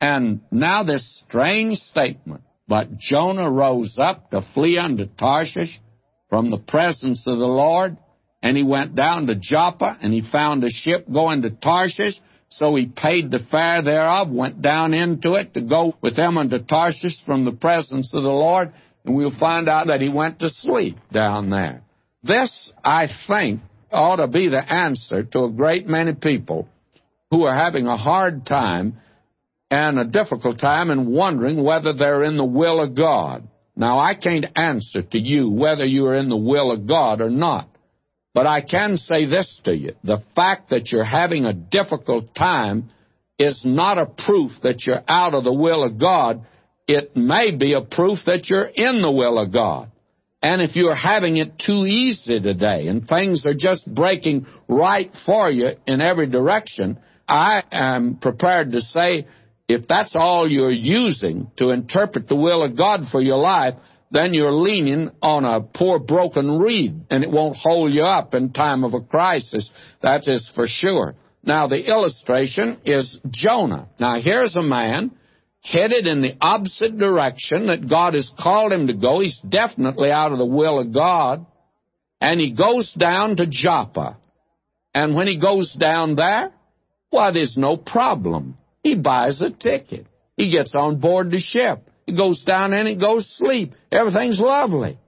And now this strange statement. But Jonah rose up to flee unto Tarshish from the presence of the Lord, and he went down to Joppa, and he found a ship going to Tarshish. So he paid the fare thereof, went down into it to go with them unto Tarshish from the presence of the Lord, and we'll find out that he went to sleep down there. This, I think, ought to be the answer to a great many people who are having a hard time and a difficult time and wondering whether they're in the will of God. Now, I can't answer to you whether you are in the will of God or not. But I can say this to you. The fact that you're having a difficult time is not a proof that you're out of the will of God. It may be a proof that you're in the will of God. And if you're having it too easy today and things are just breaking right for you in every direction, I am prepared to say if that's all you're using to interpret the will of God for your life, then you're leaning on a poor broken reed and it won't hold you up in time of a crisis. That is for sure. Now the illustration is Jonah. Now here's a man headed in the opposite direction that God has called him to go. He's definitely out of the will of God. And he goes down to Joppa. And when he goes down there, well, there's no problem. He buys a ticket. He gets on board the ship. He goes down and he goes to sleep. Everything's lovely.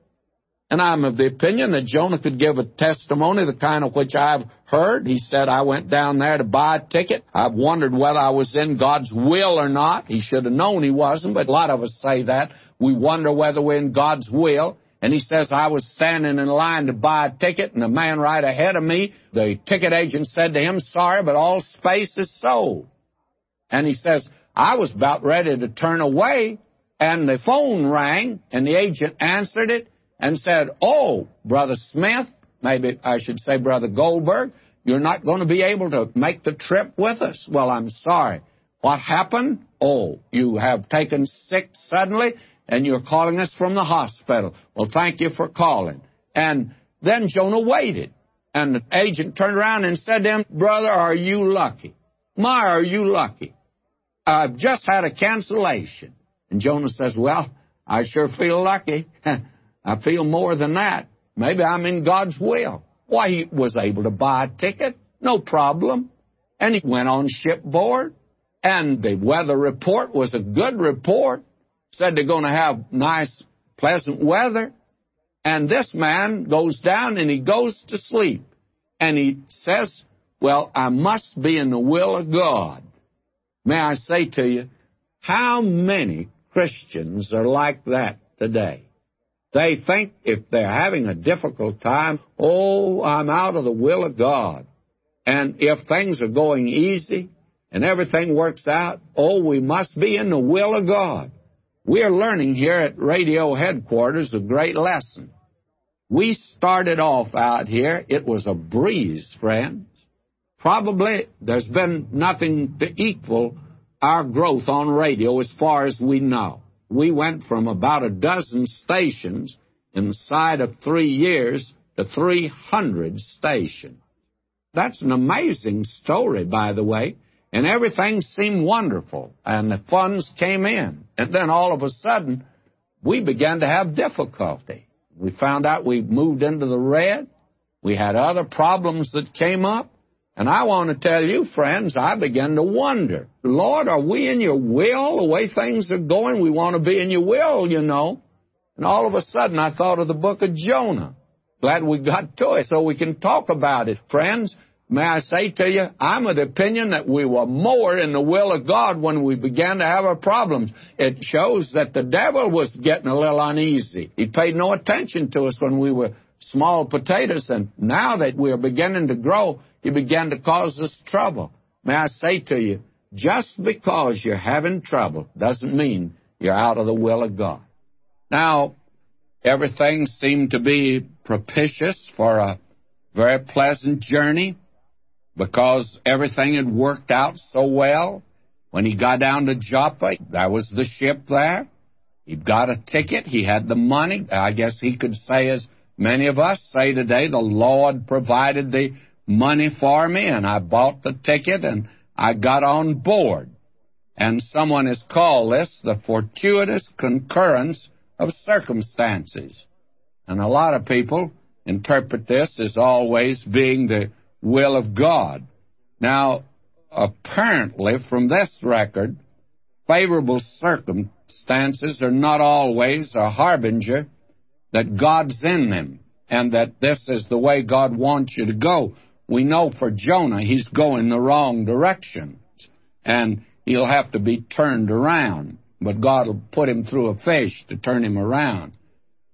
And I'm of the opinion that Jonah could give a testimony, the kind of which I've heard. He said, I went down there to buy a ticket. I've wondered whether I was in God's will or not. He should have known he wasn't, but a lot of us say that. We wonder whether we're in God's will. And he says, I was standing in line to buy a ticket, and the man right ahead of me, the ticket agent said to him, Sorry, but all space is sold. And he says, I was about ready to turn away, and the phone rang, and the agent answered it and said, Oh, Brother Smith, maybe I should say Brother Goldberg, you're not going to be able to make the trip with us. Well, I'm sorry. What happened? Oh, you have taken sick suddenly and you're calling us from the hospital. Well, thank you for calling. And then Jonah waited. And the agent turned around and said to him, Brother, are you lucky? My, are you lucky? I've just had a cancellation. And Jonah says, Well, I sure feel lucky. I feel more than that. Maybe I'm in God's will. Why, he was able to buy a ticket, no problem. And he went on shipboard, and the weather report was a good report. Said they're going to have nice, pleasant weather. And this man goes down and he goes to sleep. And he says, Well, I must be in the will of God. May I say to you, how many Christians are like that today? They think if they're having a difficult time, oh, I'm out of the will of God. And if things are going easy and everything works out, oh, we must be in the will of God. We're learning here at radio headquarters a great lesson. We started off out here, it was a breeze, friends. Probably there's been nothing to equal our growth on radio as far as we know we went from about a dozen stations inside of three years to 300 stations. That's an amazing story, by the way. And everything seemed wonderful, and the funds came in. And then all of a sudden, we began to have difficulty. We found out we moved into the red. We had other problems that came up. And I want to tell you, friends, I began to wonder, Lord, are we in your will the way things are going? We want to be in your will, you know. And all of a sudden, I thought of the book of Jonah. Glad we got to it so we can talk about it. Friends, may I say to you, I'm of the opinion that we were more in the will of God when we began to have our problems. It shows that the devil was getting a little uneasy. He paid no attention to us when we were small potatoes, and now that we are beginning to grow, he began to cause us trouble. May I say to you, just because you're having trouble doesn't mean you're out of the will of God. Now, everything seemed to be propitious for a very pleasant journey because everything had worked out so well. When he got down to Joppa, there was the ship there. He got a ticket. He had the money. I guess he could say, as many of us say today, the Lord provided the money for me, and I bought the ticket and I got on board. And someone has called this the fortuitous concurrence of circumstances. And a lot of people interpret this as always being the will of God. Now, apparently, from this record, favorable circumstances are not always a harbinger that God's in them and that this is the way God wants you to go we know for Jonah he's going the wrong direction and he'll have to be turned around. But God will put him through a fish to turn him around.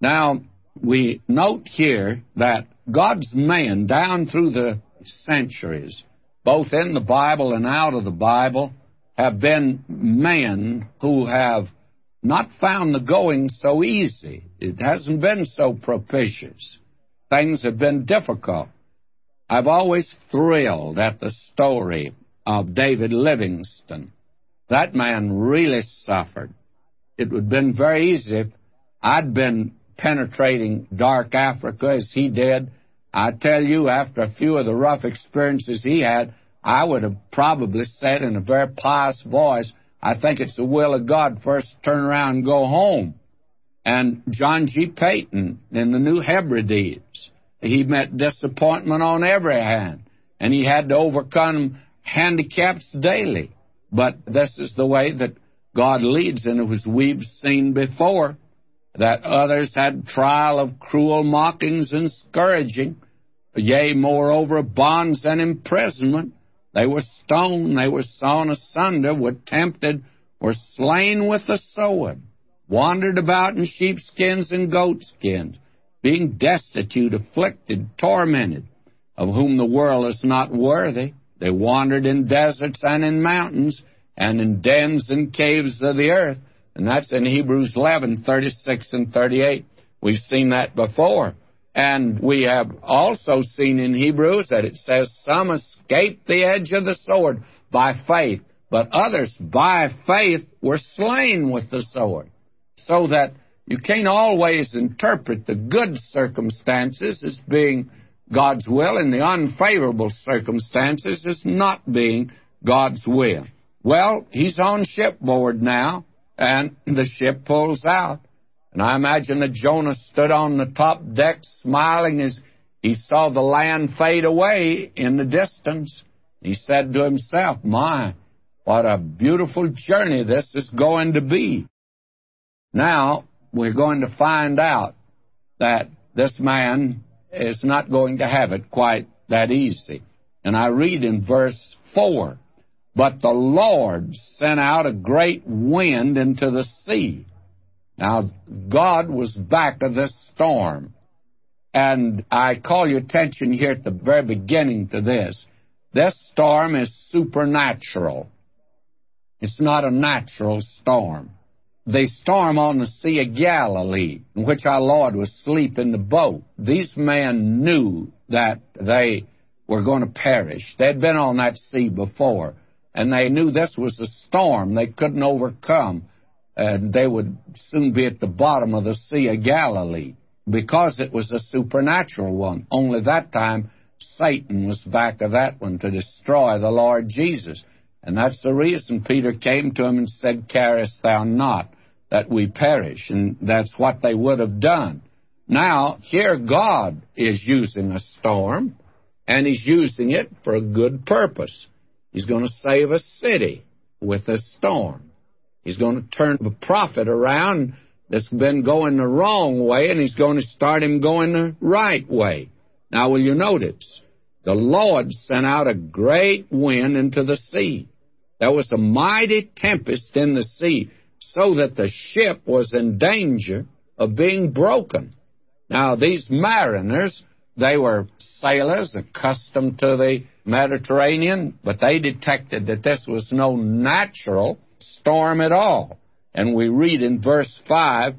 Now, we note here that God's men down through the centuries, both in the Bible and out of the Bible, have been men who have not found the going so easy. It hasn't been so propitious. Things have been difficult. I've always thrilled at the story of David Livingstone. That man really suffered. It would have been very easy if I'd been penetrating dark Africa as he did. I tell you, after a few of the rough experiences he had, I would have probably said in a very pious voice, I think it's the will of God for us to turn around and go home. And John G. Paton in the New Hebrides, he met disappointment on every hand, and he had to overcome handicaps daily. But this is the way that God leads, and it was we've seen before, that others had trial of cruel mockings and scourging, yea, moreover, bonds and imprisonment. They were stoned, they were sawn asunder, were tempted, were slain with the sword, wandered about in sheepskins and goatskins, being destitute, afflicted, tormented, of whom the world is not worthy. They wandered in deserts and in mountains, and in dens and caves of the earth. And that's in Hebrews 11, 36 and 38. We've seen that before. And we have also seen in Hebrews that it says some escaped the edge of the sword by faith, but others by faith were slain with the sword. So that you can't always interpret the good circumstances as being God's will and the unfavorable circumstances as not being God's will. Well, he's on shipboard now, and the ship pulls out. And I imagine that Jonah stood on the top deck smiling as he saw the land fade away in the distance. He said to himself, My, what a beautiful journey this is going to be. Now, we're going to find out that this man is not going to have it quite that easy. And I read in verse 4 But the Lord sent out a great wind into the sea. Now, God was back of this storm. And I call your attention here at the very beginning to this. This storm is supernatural. It's not a natural storm the storm on the Sea of Galilee, in which our Lord was asleep in the boat. These men knew that they were going to perish. They'd been on that sea before, and they knew this was a storm they couldn't overcome, and they would soon be at the bottom of the Sea of Galilee because it was a supernatural one. Only that time, Satan was back of that one to destroy the Lord Jesus. And that's the reason Peter came to him and said, Carest thou not that we perish? And that's what they would have done. Now, here God is using a storm, and He's using it for a good purpose. He's going to save a city with a storm. He's going to turn a prophet around that's been going the wrong way, and He's going to start him going the right way. Now, will you notice? The Lord sent out a great wind into the sea. There was a mighty tempest in the sea, so that the ship was in danger of being broken. Now, these mariners, they were sailors accustomed to the Mediterranean, but they detected that this was no natural storm at all. And we read in verse 5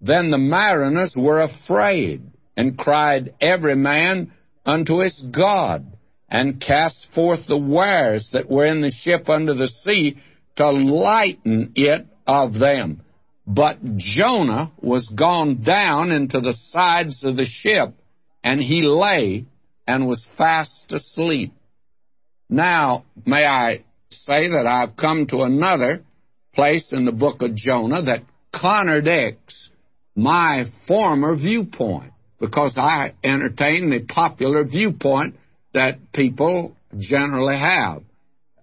Then the mariners were afraid and cried every man unto his God and cast forth the wares that were in the ship under the sea to lighten it of them. But Jonah was gone down into the sides of the ship, and he lay and was fast asleep. Now, may I say that I've come to another place in the book of Jonah that contradicts my former viewpoint, because I entertain the popular viewpoint that people generally have.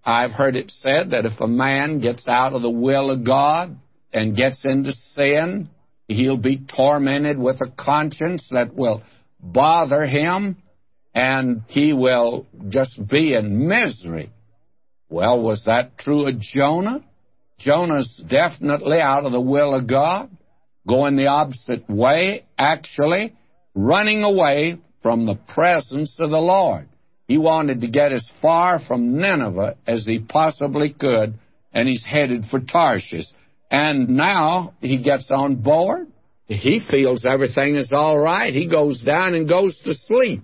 I've heard it said that if a man gets out of the will of God and gets into sin, he'll be tormented with a conscience that will bother him and he will just be in misery. Well, was that true of Jonah? Jonah's definitely out of the will of God, going the opposite way, actually running away from the presence of the Lord. He wanted to get as far from Nineveh as he possibly could, and he's headed for Tarshish. And now he gets on board. He feels everything is all right. He goes down and goes to sleep.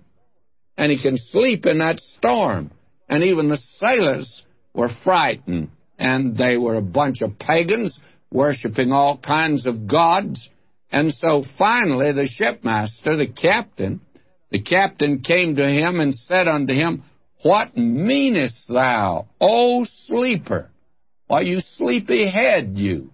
And he can sleep in that storm. And even the sailors were frightened. And they were a bunch of pagans worshiping all kinds of gods. And so finally, the shipmaster, the captain, the captain came to him and said unto him, What meanest thou, O sleeper? Why, you sleepy head, you.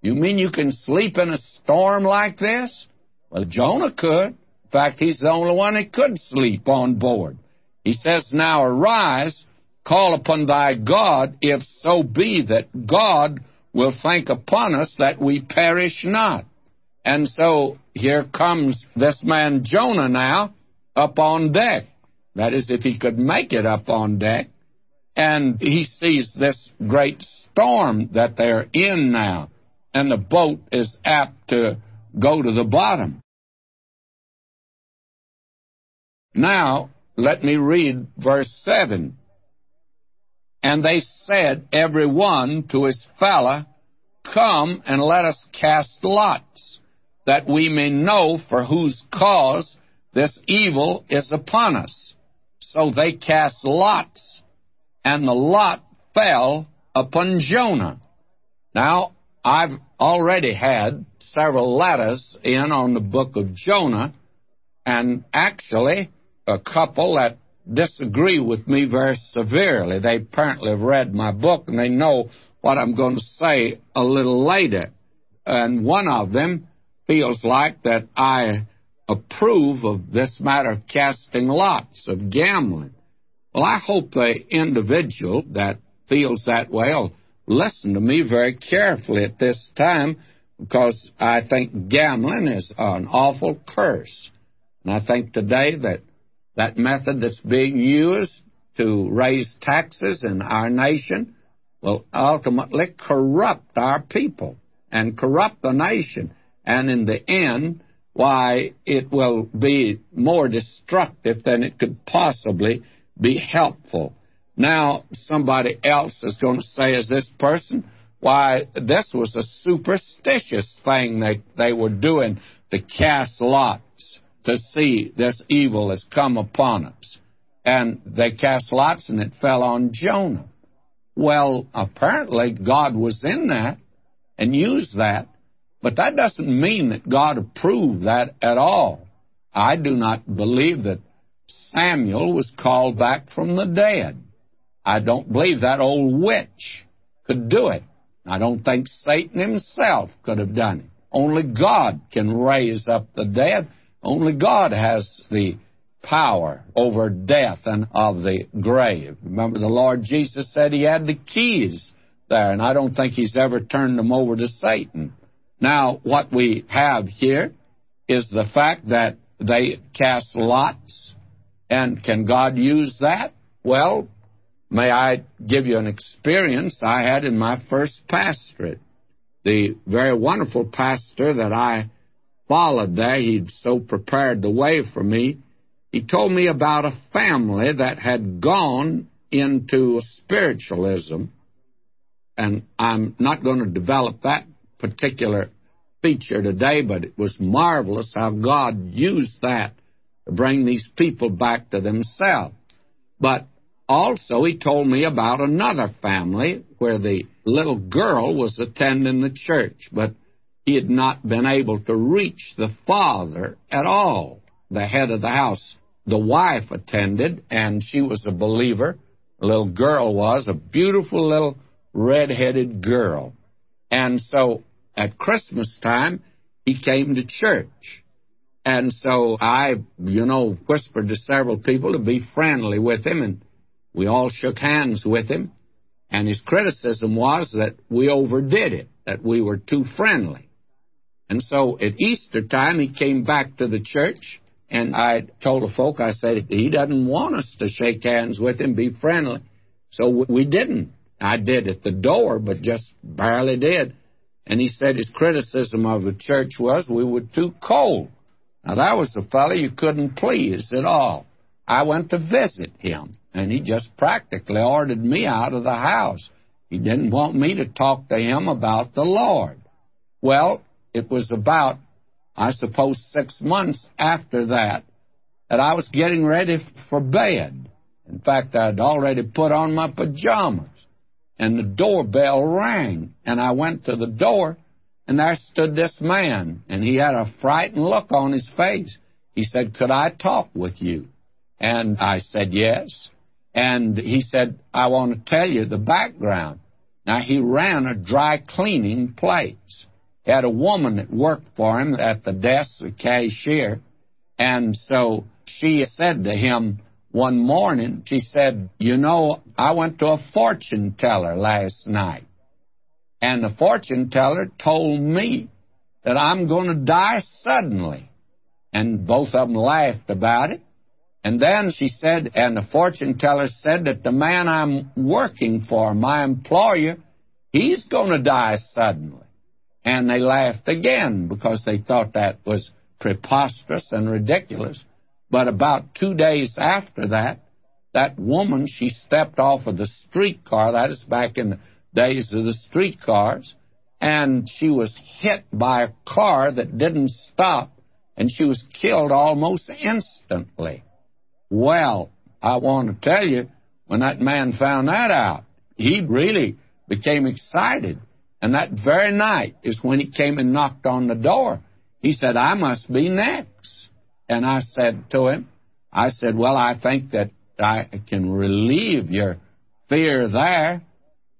You mean you can sleep in a storm like this? Well, Jonah could. In fact, he's the only one that could sleep on board. He says, Now arise, call upon thy God, if so be that God will think upon us that we perish not. And so here comes this man Jonah now up on deck. That is, if he could make it up on deck. And he sees this great storm that they're in now. And the boat is apt to go to the bottom. Now, let me read verse 7. And they said, every one to his fellow, Come and let us cast lots, that we may know for whose cause this evil is upon us. So they cast lots, and the lot fell upon Jonah. Now, I've already had several letters in on the book of Jonah, and actually, a couple that disagree with me very severely. They apparently have read my book and they know what I'm going to say a little later. And one of them feels like that I approve of this matter of casting lots, of gambling. Well, I hope the individual that feels that way will listen to me very carefully at this time because I think gambling is an awful curse. And I think today that that method that's being used to raise taxes in our nation will ultimately corrupt our people and corrupt the nation. And in the end, why, it will be more destructive than it could possibly be helpful. Now, somebody else is going to say, is this person? Why, this was a superstitious thing that they were doing to cast lots to see this evil has come upon us. And they cast lots and it fell on Jonah. Well, apparently God was in that and used that, but that doesn't mean that God approved that at all. I do not believe that Samuel was called back from the dead. I don't believe that old witch could do it. I don't think Satan himself could have done it. Only God can raise up the dead. Only God has the power over death and of the grave. Remember, the Lord Jesus said he had the keys there, and I don't think he's ever turned them over to Satan. Now, what we have here is the fact that they cast lots, and can God use that? Well, may I give you an experience I had in my first pastorate. The very wonderful pastor that I followed there, he'd so prepared the way for me. He told me about a family that had gone into spiritualism, and I'm not going to develop that particular feature today, but it was marvelous how God used that to bring these people back to themselves. But also, he told me about another family where the little girl was attending the church, but he had not been able to reach the father at all, the head of the house. The wife attended, and she was a believer. The little girl was a beautiful little red-headed girl. And so at Christmas time, he came to church. And so I, you know, whispered to several people to be friendly with him, and we all shook hands with him. And his criticism was that we overdid it, that we were too friendly. And so at Easter time, he came back to the church, and I told the folk, I said, he doesn't want us to shake hands with him, be friendly. So we didn't. I did at the door, but just barely did. And he said his criticism of the church was we were too cold. Now, that was a fellow you couldn't please at all. I went to visit him, and he just practically ordered me out of the house. He didn't want me to talk to him about the Lord. Well, it was about, I suppose, six months after that that I was getting ready for bed. In fact, I'd already put on my pajamas, and the doorbell rang, and I went to the door, and there stood this man, and he had a frightened look on his face. He said, Could I talk with you? And I said, Yes. And he said, I want to tell you the background. Now, he ran a dry cleaning place. He had a woman that worked for him at the desk, the cashier. And so she said to him one morning, she said, You know, I went to a fortune teller last night. And the fortune teller told me that I'm going to die suddenly. And both of them laughed about it. And then she said, and the fortune teller said that the man I'm working for, my employer, he's going to die suddenly. And they laughed again because they thought that was preposterous and ridiculous. But about two days after that, that woman, she stepped off of the streetcar, that is back in the days of the streetcars, and she was hit by a car that didn't stop, and she was killed almost instantly. Well, I want to tell you, when that man found that out, he really became excited. And that very night is when he came and knocked on the door. He said, I must be next. And I said to him, I said, Well, I think that I can relieve your fear there.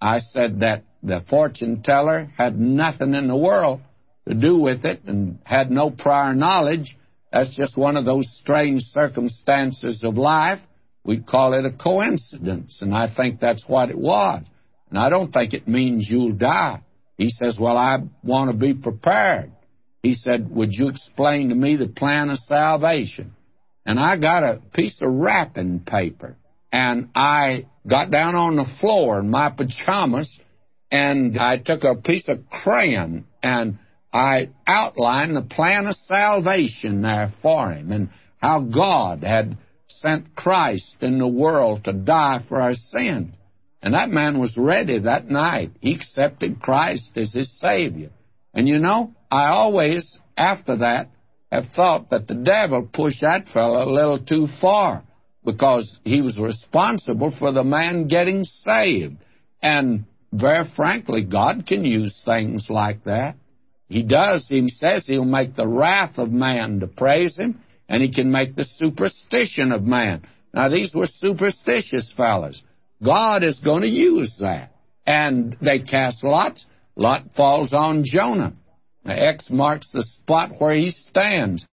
I said that the fortune teller had nothing in the world to do with it and had no prior knowledge. That's just one of those strange circumstances of life. We'd call it a coincidence, and I think that's what it was. And I don't think it means you'll die. He says, Well, I want to be prepared. He said, Would you explain to me the plan of salvation? And I got a piece of wrapping paper, and I got down on the floor in my pajamas, and I took a piece of crayon and I outlined the plan of salvation there for him and how God had sent Christ in the world to die for our sins. And that man was ready that night. He accepted Christ as his Savior. And you know, I always, after that, have thought that the devil pushed that fellow a little too far because he was responsible for the man getting saved. And very frankly, God can use things like that. He does. He says he'll make the wrath of man to praise him, and he can make the superstition of man. Now, these were superstitious fellows. God is going to use that. And they cast lots. Lot falls on Jonah. X marks the spot where he stands.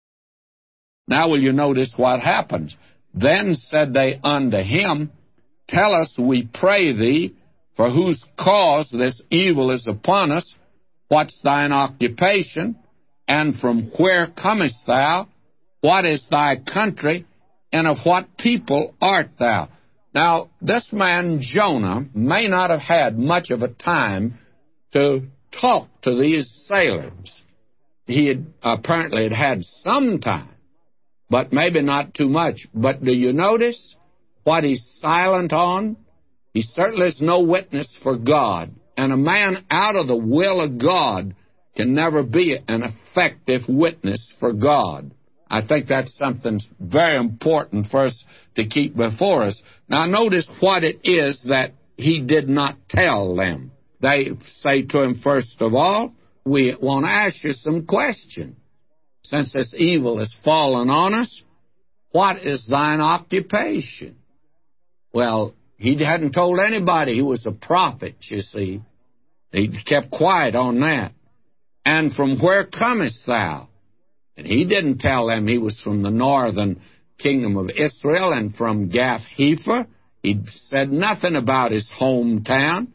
Now will you notice what happens? Then said they unto him, Tell us, we pray thee, for whose cause this evil is upon us. What's thine occupation? And from where comest thou? What is thy country? And of what people art thou? Now, this man Jonah may not have had much of a time to talk to these sailors. He had apparently had had some time, but maybe not too much. But do you notice what he's silent on? He certainly is no witness for God. And a man out of the will of God can never be an effective witness for God. I think that's something very important for us to keep before us. Now, notice what it is that he did not tell them. They say to him, first of all, we want to ask you some questions. Since this evil has fallen on us, what is thine occupation? Well, he hadn't told anybody he was a prophet, you see. He kept quiet on that. And from where comest thou? And he didn't tell them he was from the northern kingdom of Israel and from Gath Hepher. He said nothing about his hometown.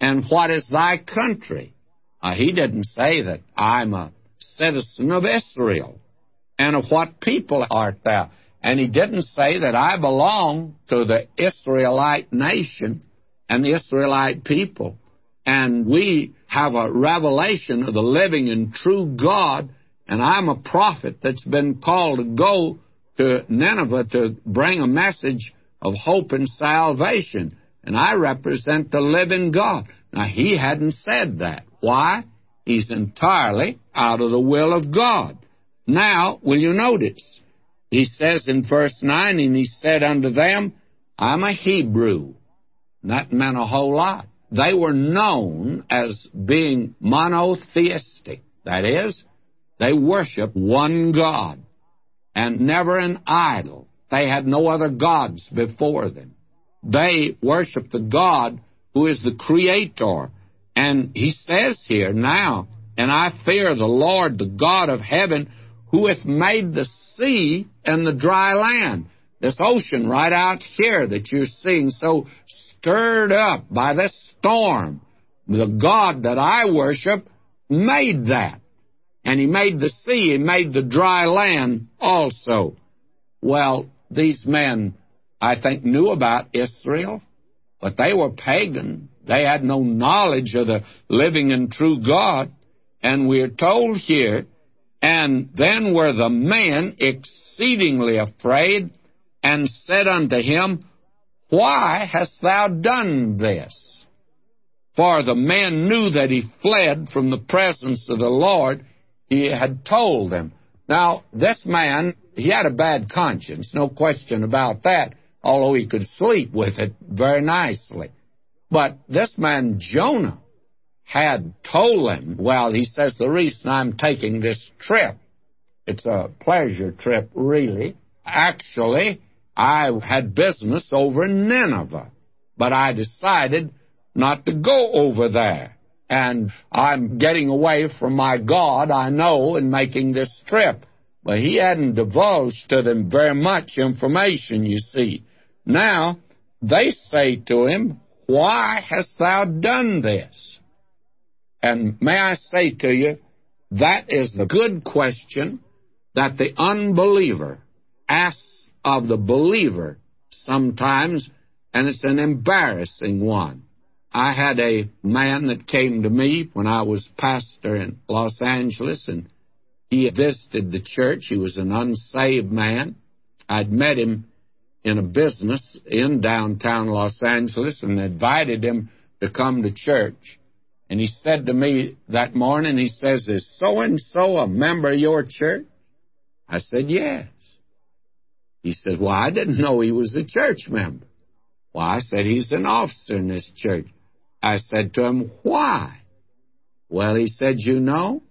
And what is thy country? Uh, he didn't say that I'm a citizen of Israel. And of what people art thou? And he didn't say that I belong to the Israelite nation and the Israelite people. And we have a revelation of the living and true God and I'm a prophet that's been called to go to Nineveh to bring a message of hope and salvation. And I represent the living God. Now, he hadn't said that. Why? He's entirely out of the will of God. Now, will you notice? He says in verse 9, And he said unto them, I'm a Hebrew. And that meant a whole lot. They were known as being monotheistic. That is, they worship one God and never an idol. They had no other gods before them. They worship the God who is the Creator. And he says here now, and I fear the Lord, the God of heaven, who hath made the sea and the dry land. This ocean right out here that you're seeing so stirred up by this storm. The God that I worship made that. And he made the sea, he made the dry land also. Well, these men, I think, knew about Israel, but they were pagan. They had no knowledge of the living and true God. And we're told here, and then were the men exceedingly afraid, and said unto him, Why hast thou done this? For the men knew that he fled from the presence of the Lord. He had told them. Now, this man, he had a bad conscience, no question about that, although he could sleep with it very nicely. But this man, Jonah, had told him, well, he says, the reason I'm taking this trip, it's a pleasure trip, really. Actually, I had business over in Nineveh, but I decided not to go over there. And I'm getting away from my God, I know, in making this trip. But he hadn't divulged to them very much information, you see. Now, they say to him, Why hast thou done this? And may I say to you, that is the good question that the unbeliever asks of the believer sometimes, and it's an embarrassing one. I had a man that came to me when I was pastor in Los Angeles, and he visited the church. He was an unsaved man. I'd met him in a business in downtown Los Angeles and invited him to come to church. And he said to me that morning, he says, Is so and so a member of your church? I said, Yes. He said, Well, I didn't know he was a church member. Well, I said, He's an officer in this church. I said to him, Why? Well, he said, You know,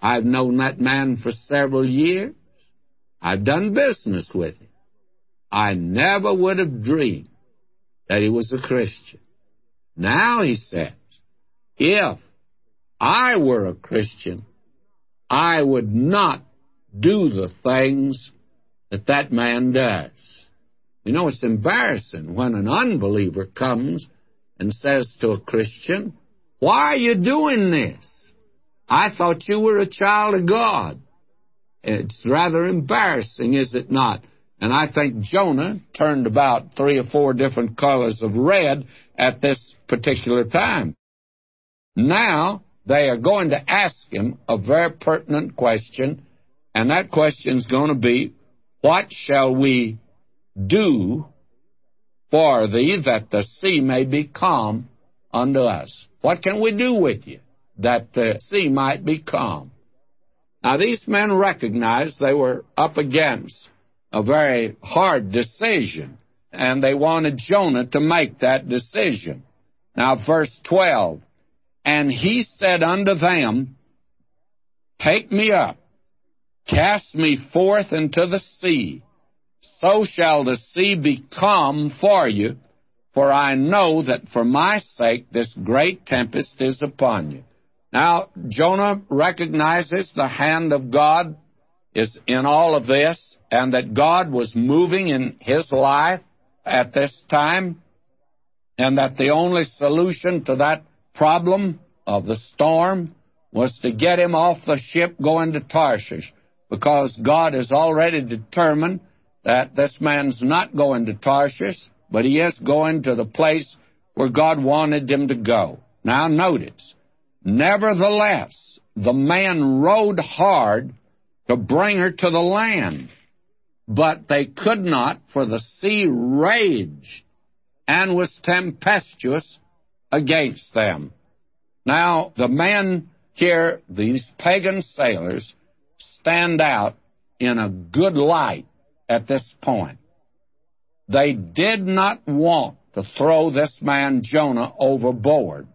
I've known that man for several years. I've done business with him. I never would have dreamed that he was a Christian. Now, he says, if I were a Christian, I would not do the things that that man does. You know, it's embarrassing when an unbeliever comes and says to a Christian, Why are you doing this? I thought you were a child of God. It's rather embarrassing, is it not? And I think Jonah turned about three or four different colors of red at this particular time. Now they are going to ask him a very pertinent question, and that question is going to be, What shall we do for thee that the sea may be calm unto us. What can we do with you that the sea might be calm? Now, these men recognized they were up against a very hard decision, and they wanted Jonah to make that decision. Now, verse 12 And he said unto them, Take me up, cast me forth into the sea so shall the sea be calm for you, for I know that for my sake this great tempest is upon you. Now, Jonah recognizes the hand of God is in all of this, and that God was moving in his life at this time, and that the only solution to that problem of the storm was to get him off the ship going to Tarshish, because God has already determined that this man's not going to Tarshish, but he is going to the place where God wanted him to go. Now, notice, nevertheless, the man rowed hard to bring her to the land, but they could not, for the sea raged and was tempestuous against them. Now, the men here, these pagan sailors, stand out in a good light at this point. They did not want to throw this man Jonah overboard.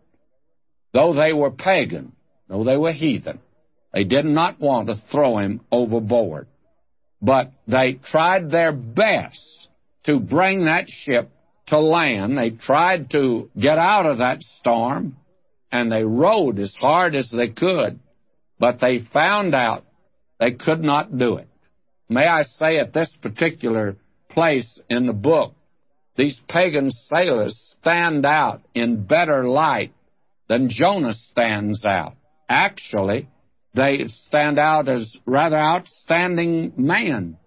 Though they were pagan, though they were heathen, they did not want to throw him overboard. But they tried their best to bring that ship to land. They tried to get out of that storm, and they rowed as hard as they could, but they found out they could not do it. May I say at this particular place in the book, these pagan sailors stand out in better light than Jonah stands out. Actually, they stand out as rather outstanding men.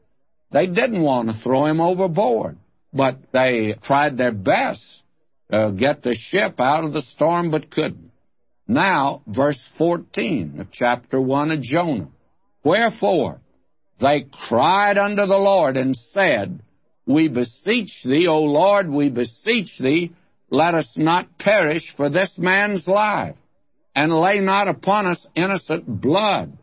They didn't want to throw him overboard, but they tried their best to get the ship out of the storm, but couldn't. Now, verse 14 of chapter 1 of Jonah. Wherefore, they cried unto the Lord and said, We beseech thee, O Lord, we beseech thee, let us not perish for this man's life, and lay not upon us innocent blood.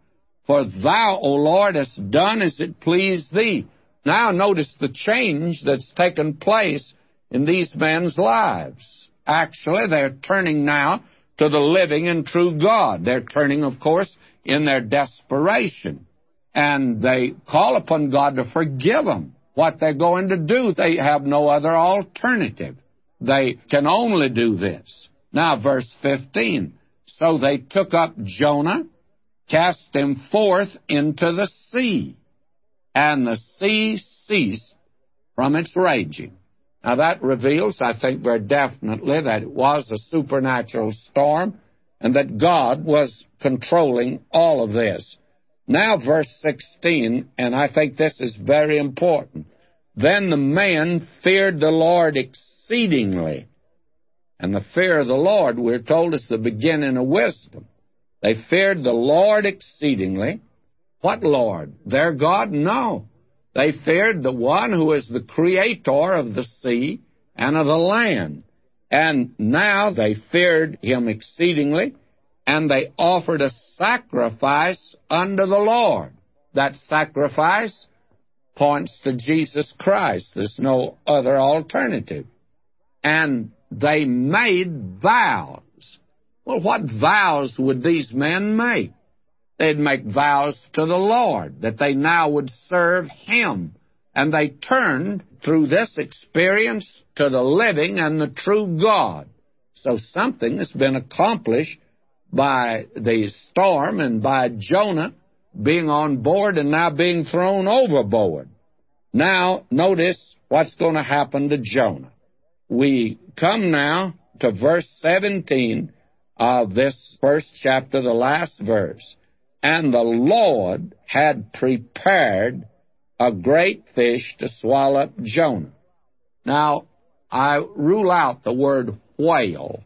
For thou, O Lord, hast done as it pleased thee. Now notice the change that's taken place in these men's lives. Actually, they're turning now to the living and true God. They're turning, of course, in their desperation. And they call upon God to forgive them what they're going to do. They have no other alternative. They can only do this. Now, verse 15. So they took up Jonah, cast him forth into the sea, and the sea ceased from its raging. Now, that reveals, I think, very definitely that it was a supernatural storm and that God was controlling all of this. Now, verse 16, and I think this is very important. Then the men feared the Lord exceedingly. And the fear of the Lord, we're told, is the beginning of wisdom. They feared the Lord exceedingly. What Lord? Their God? No. They feared the one who is the creator of the sea and of the land. And now they feared him exceedingly, and they offered a sacrifice unto the Lord. That sacrifice points to Jesus Christ. There's no other alternative. And they made vows. Well, what vows would these men make? They'd make vows to the Lord that they now would serve Him. And they turned through this experience to the living and the true God. So something has been accomplished by the storm and by Jonah being on board and now being thrown overboard. Now, notice what's going to happen to Jonah. We come now to verse 17 of this first chapter, the last verse. And the Lord had prepared a great fish to swallow up Jonah. Now, I rule out the word whale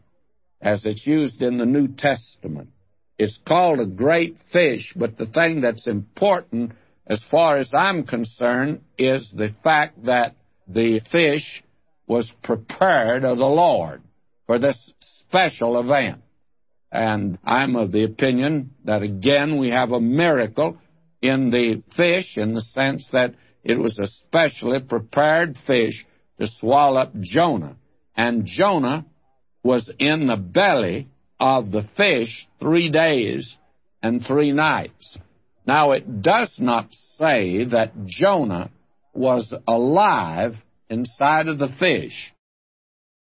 as it's used in the New Testament. It's called a great fish, but the thing that's important as far as I'm concerned is the fact that the fish was prepared of the Lord for this special event. And I'm of the opinion that again we have a miracle in the fish in the sense that it was a specially prepared fish to swallow up Jonah. And Jonah was in the belly of the fish three days and three nights. Now, it does not say that Jonah was alive inside of the fish.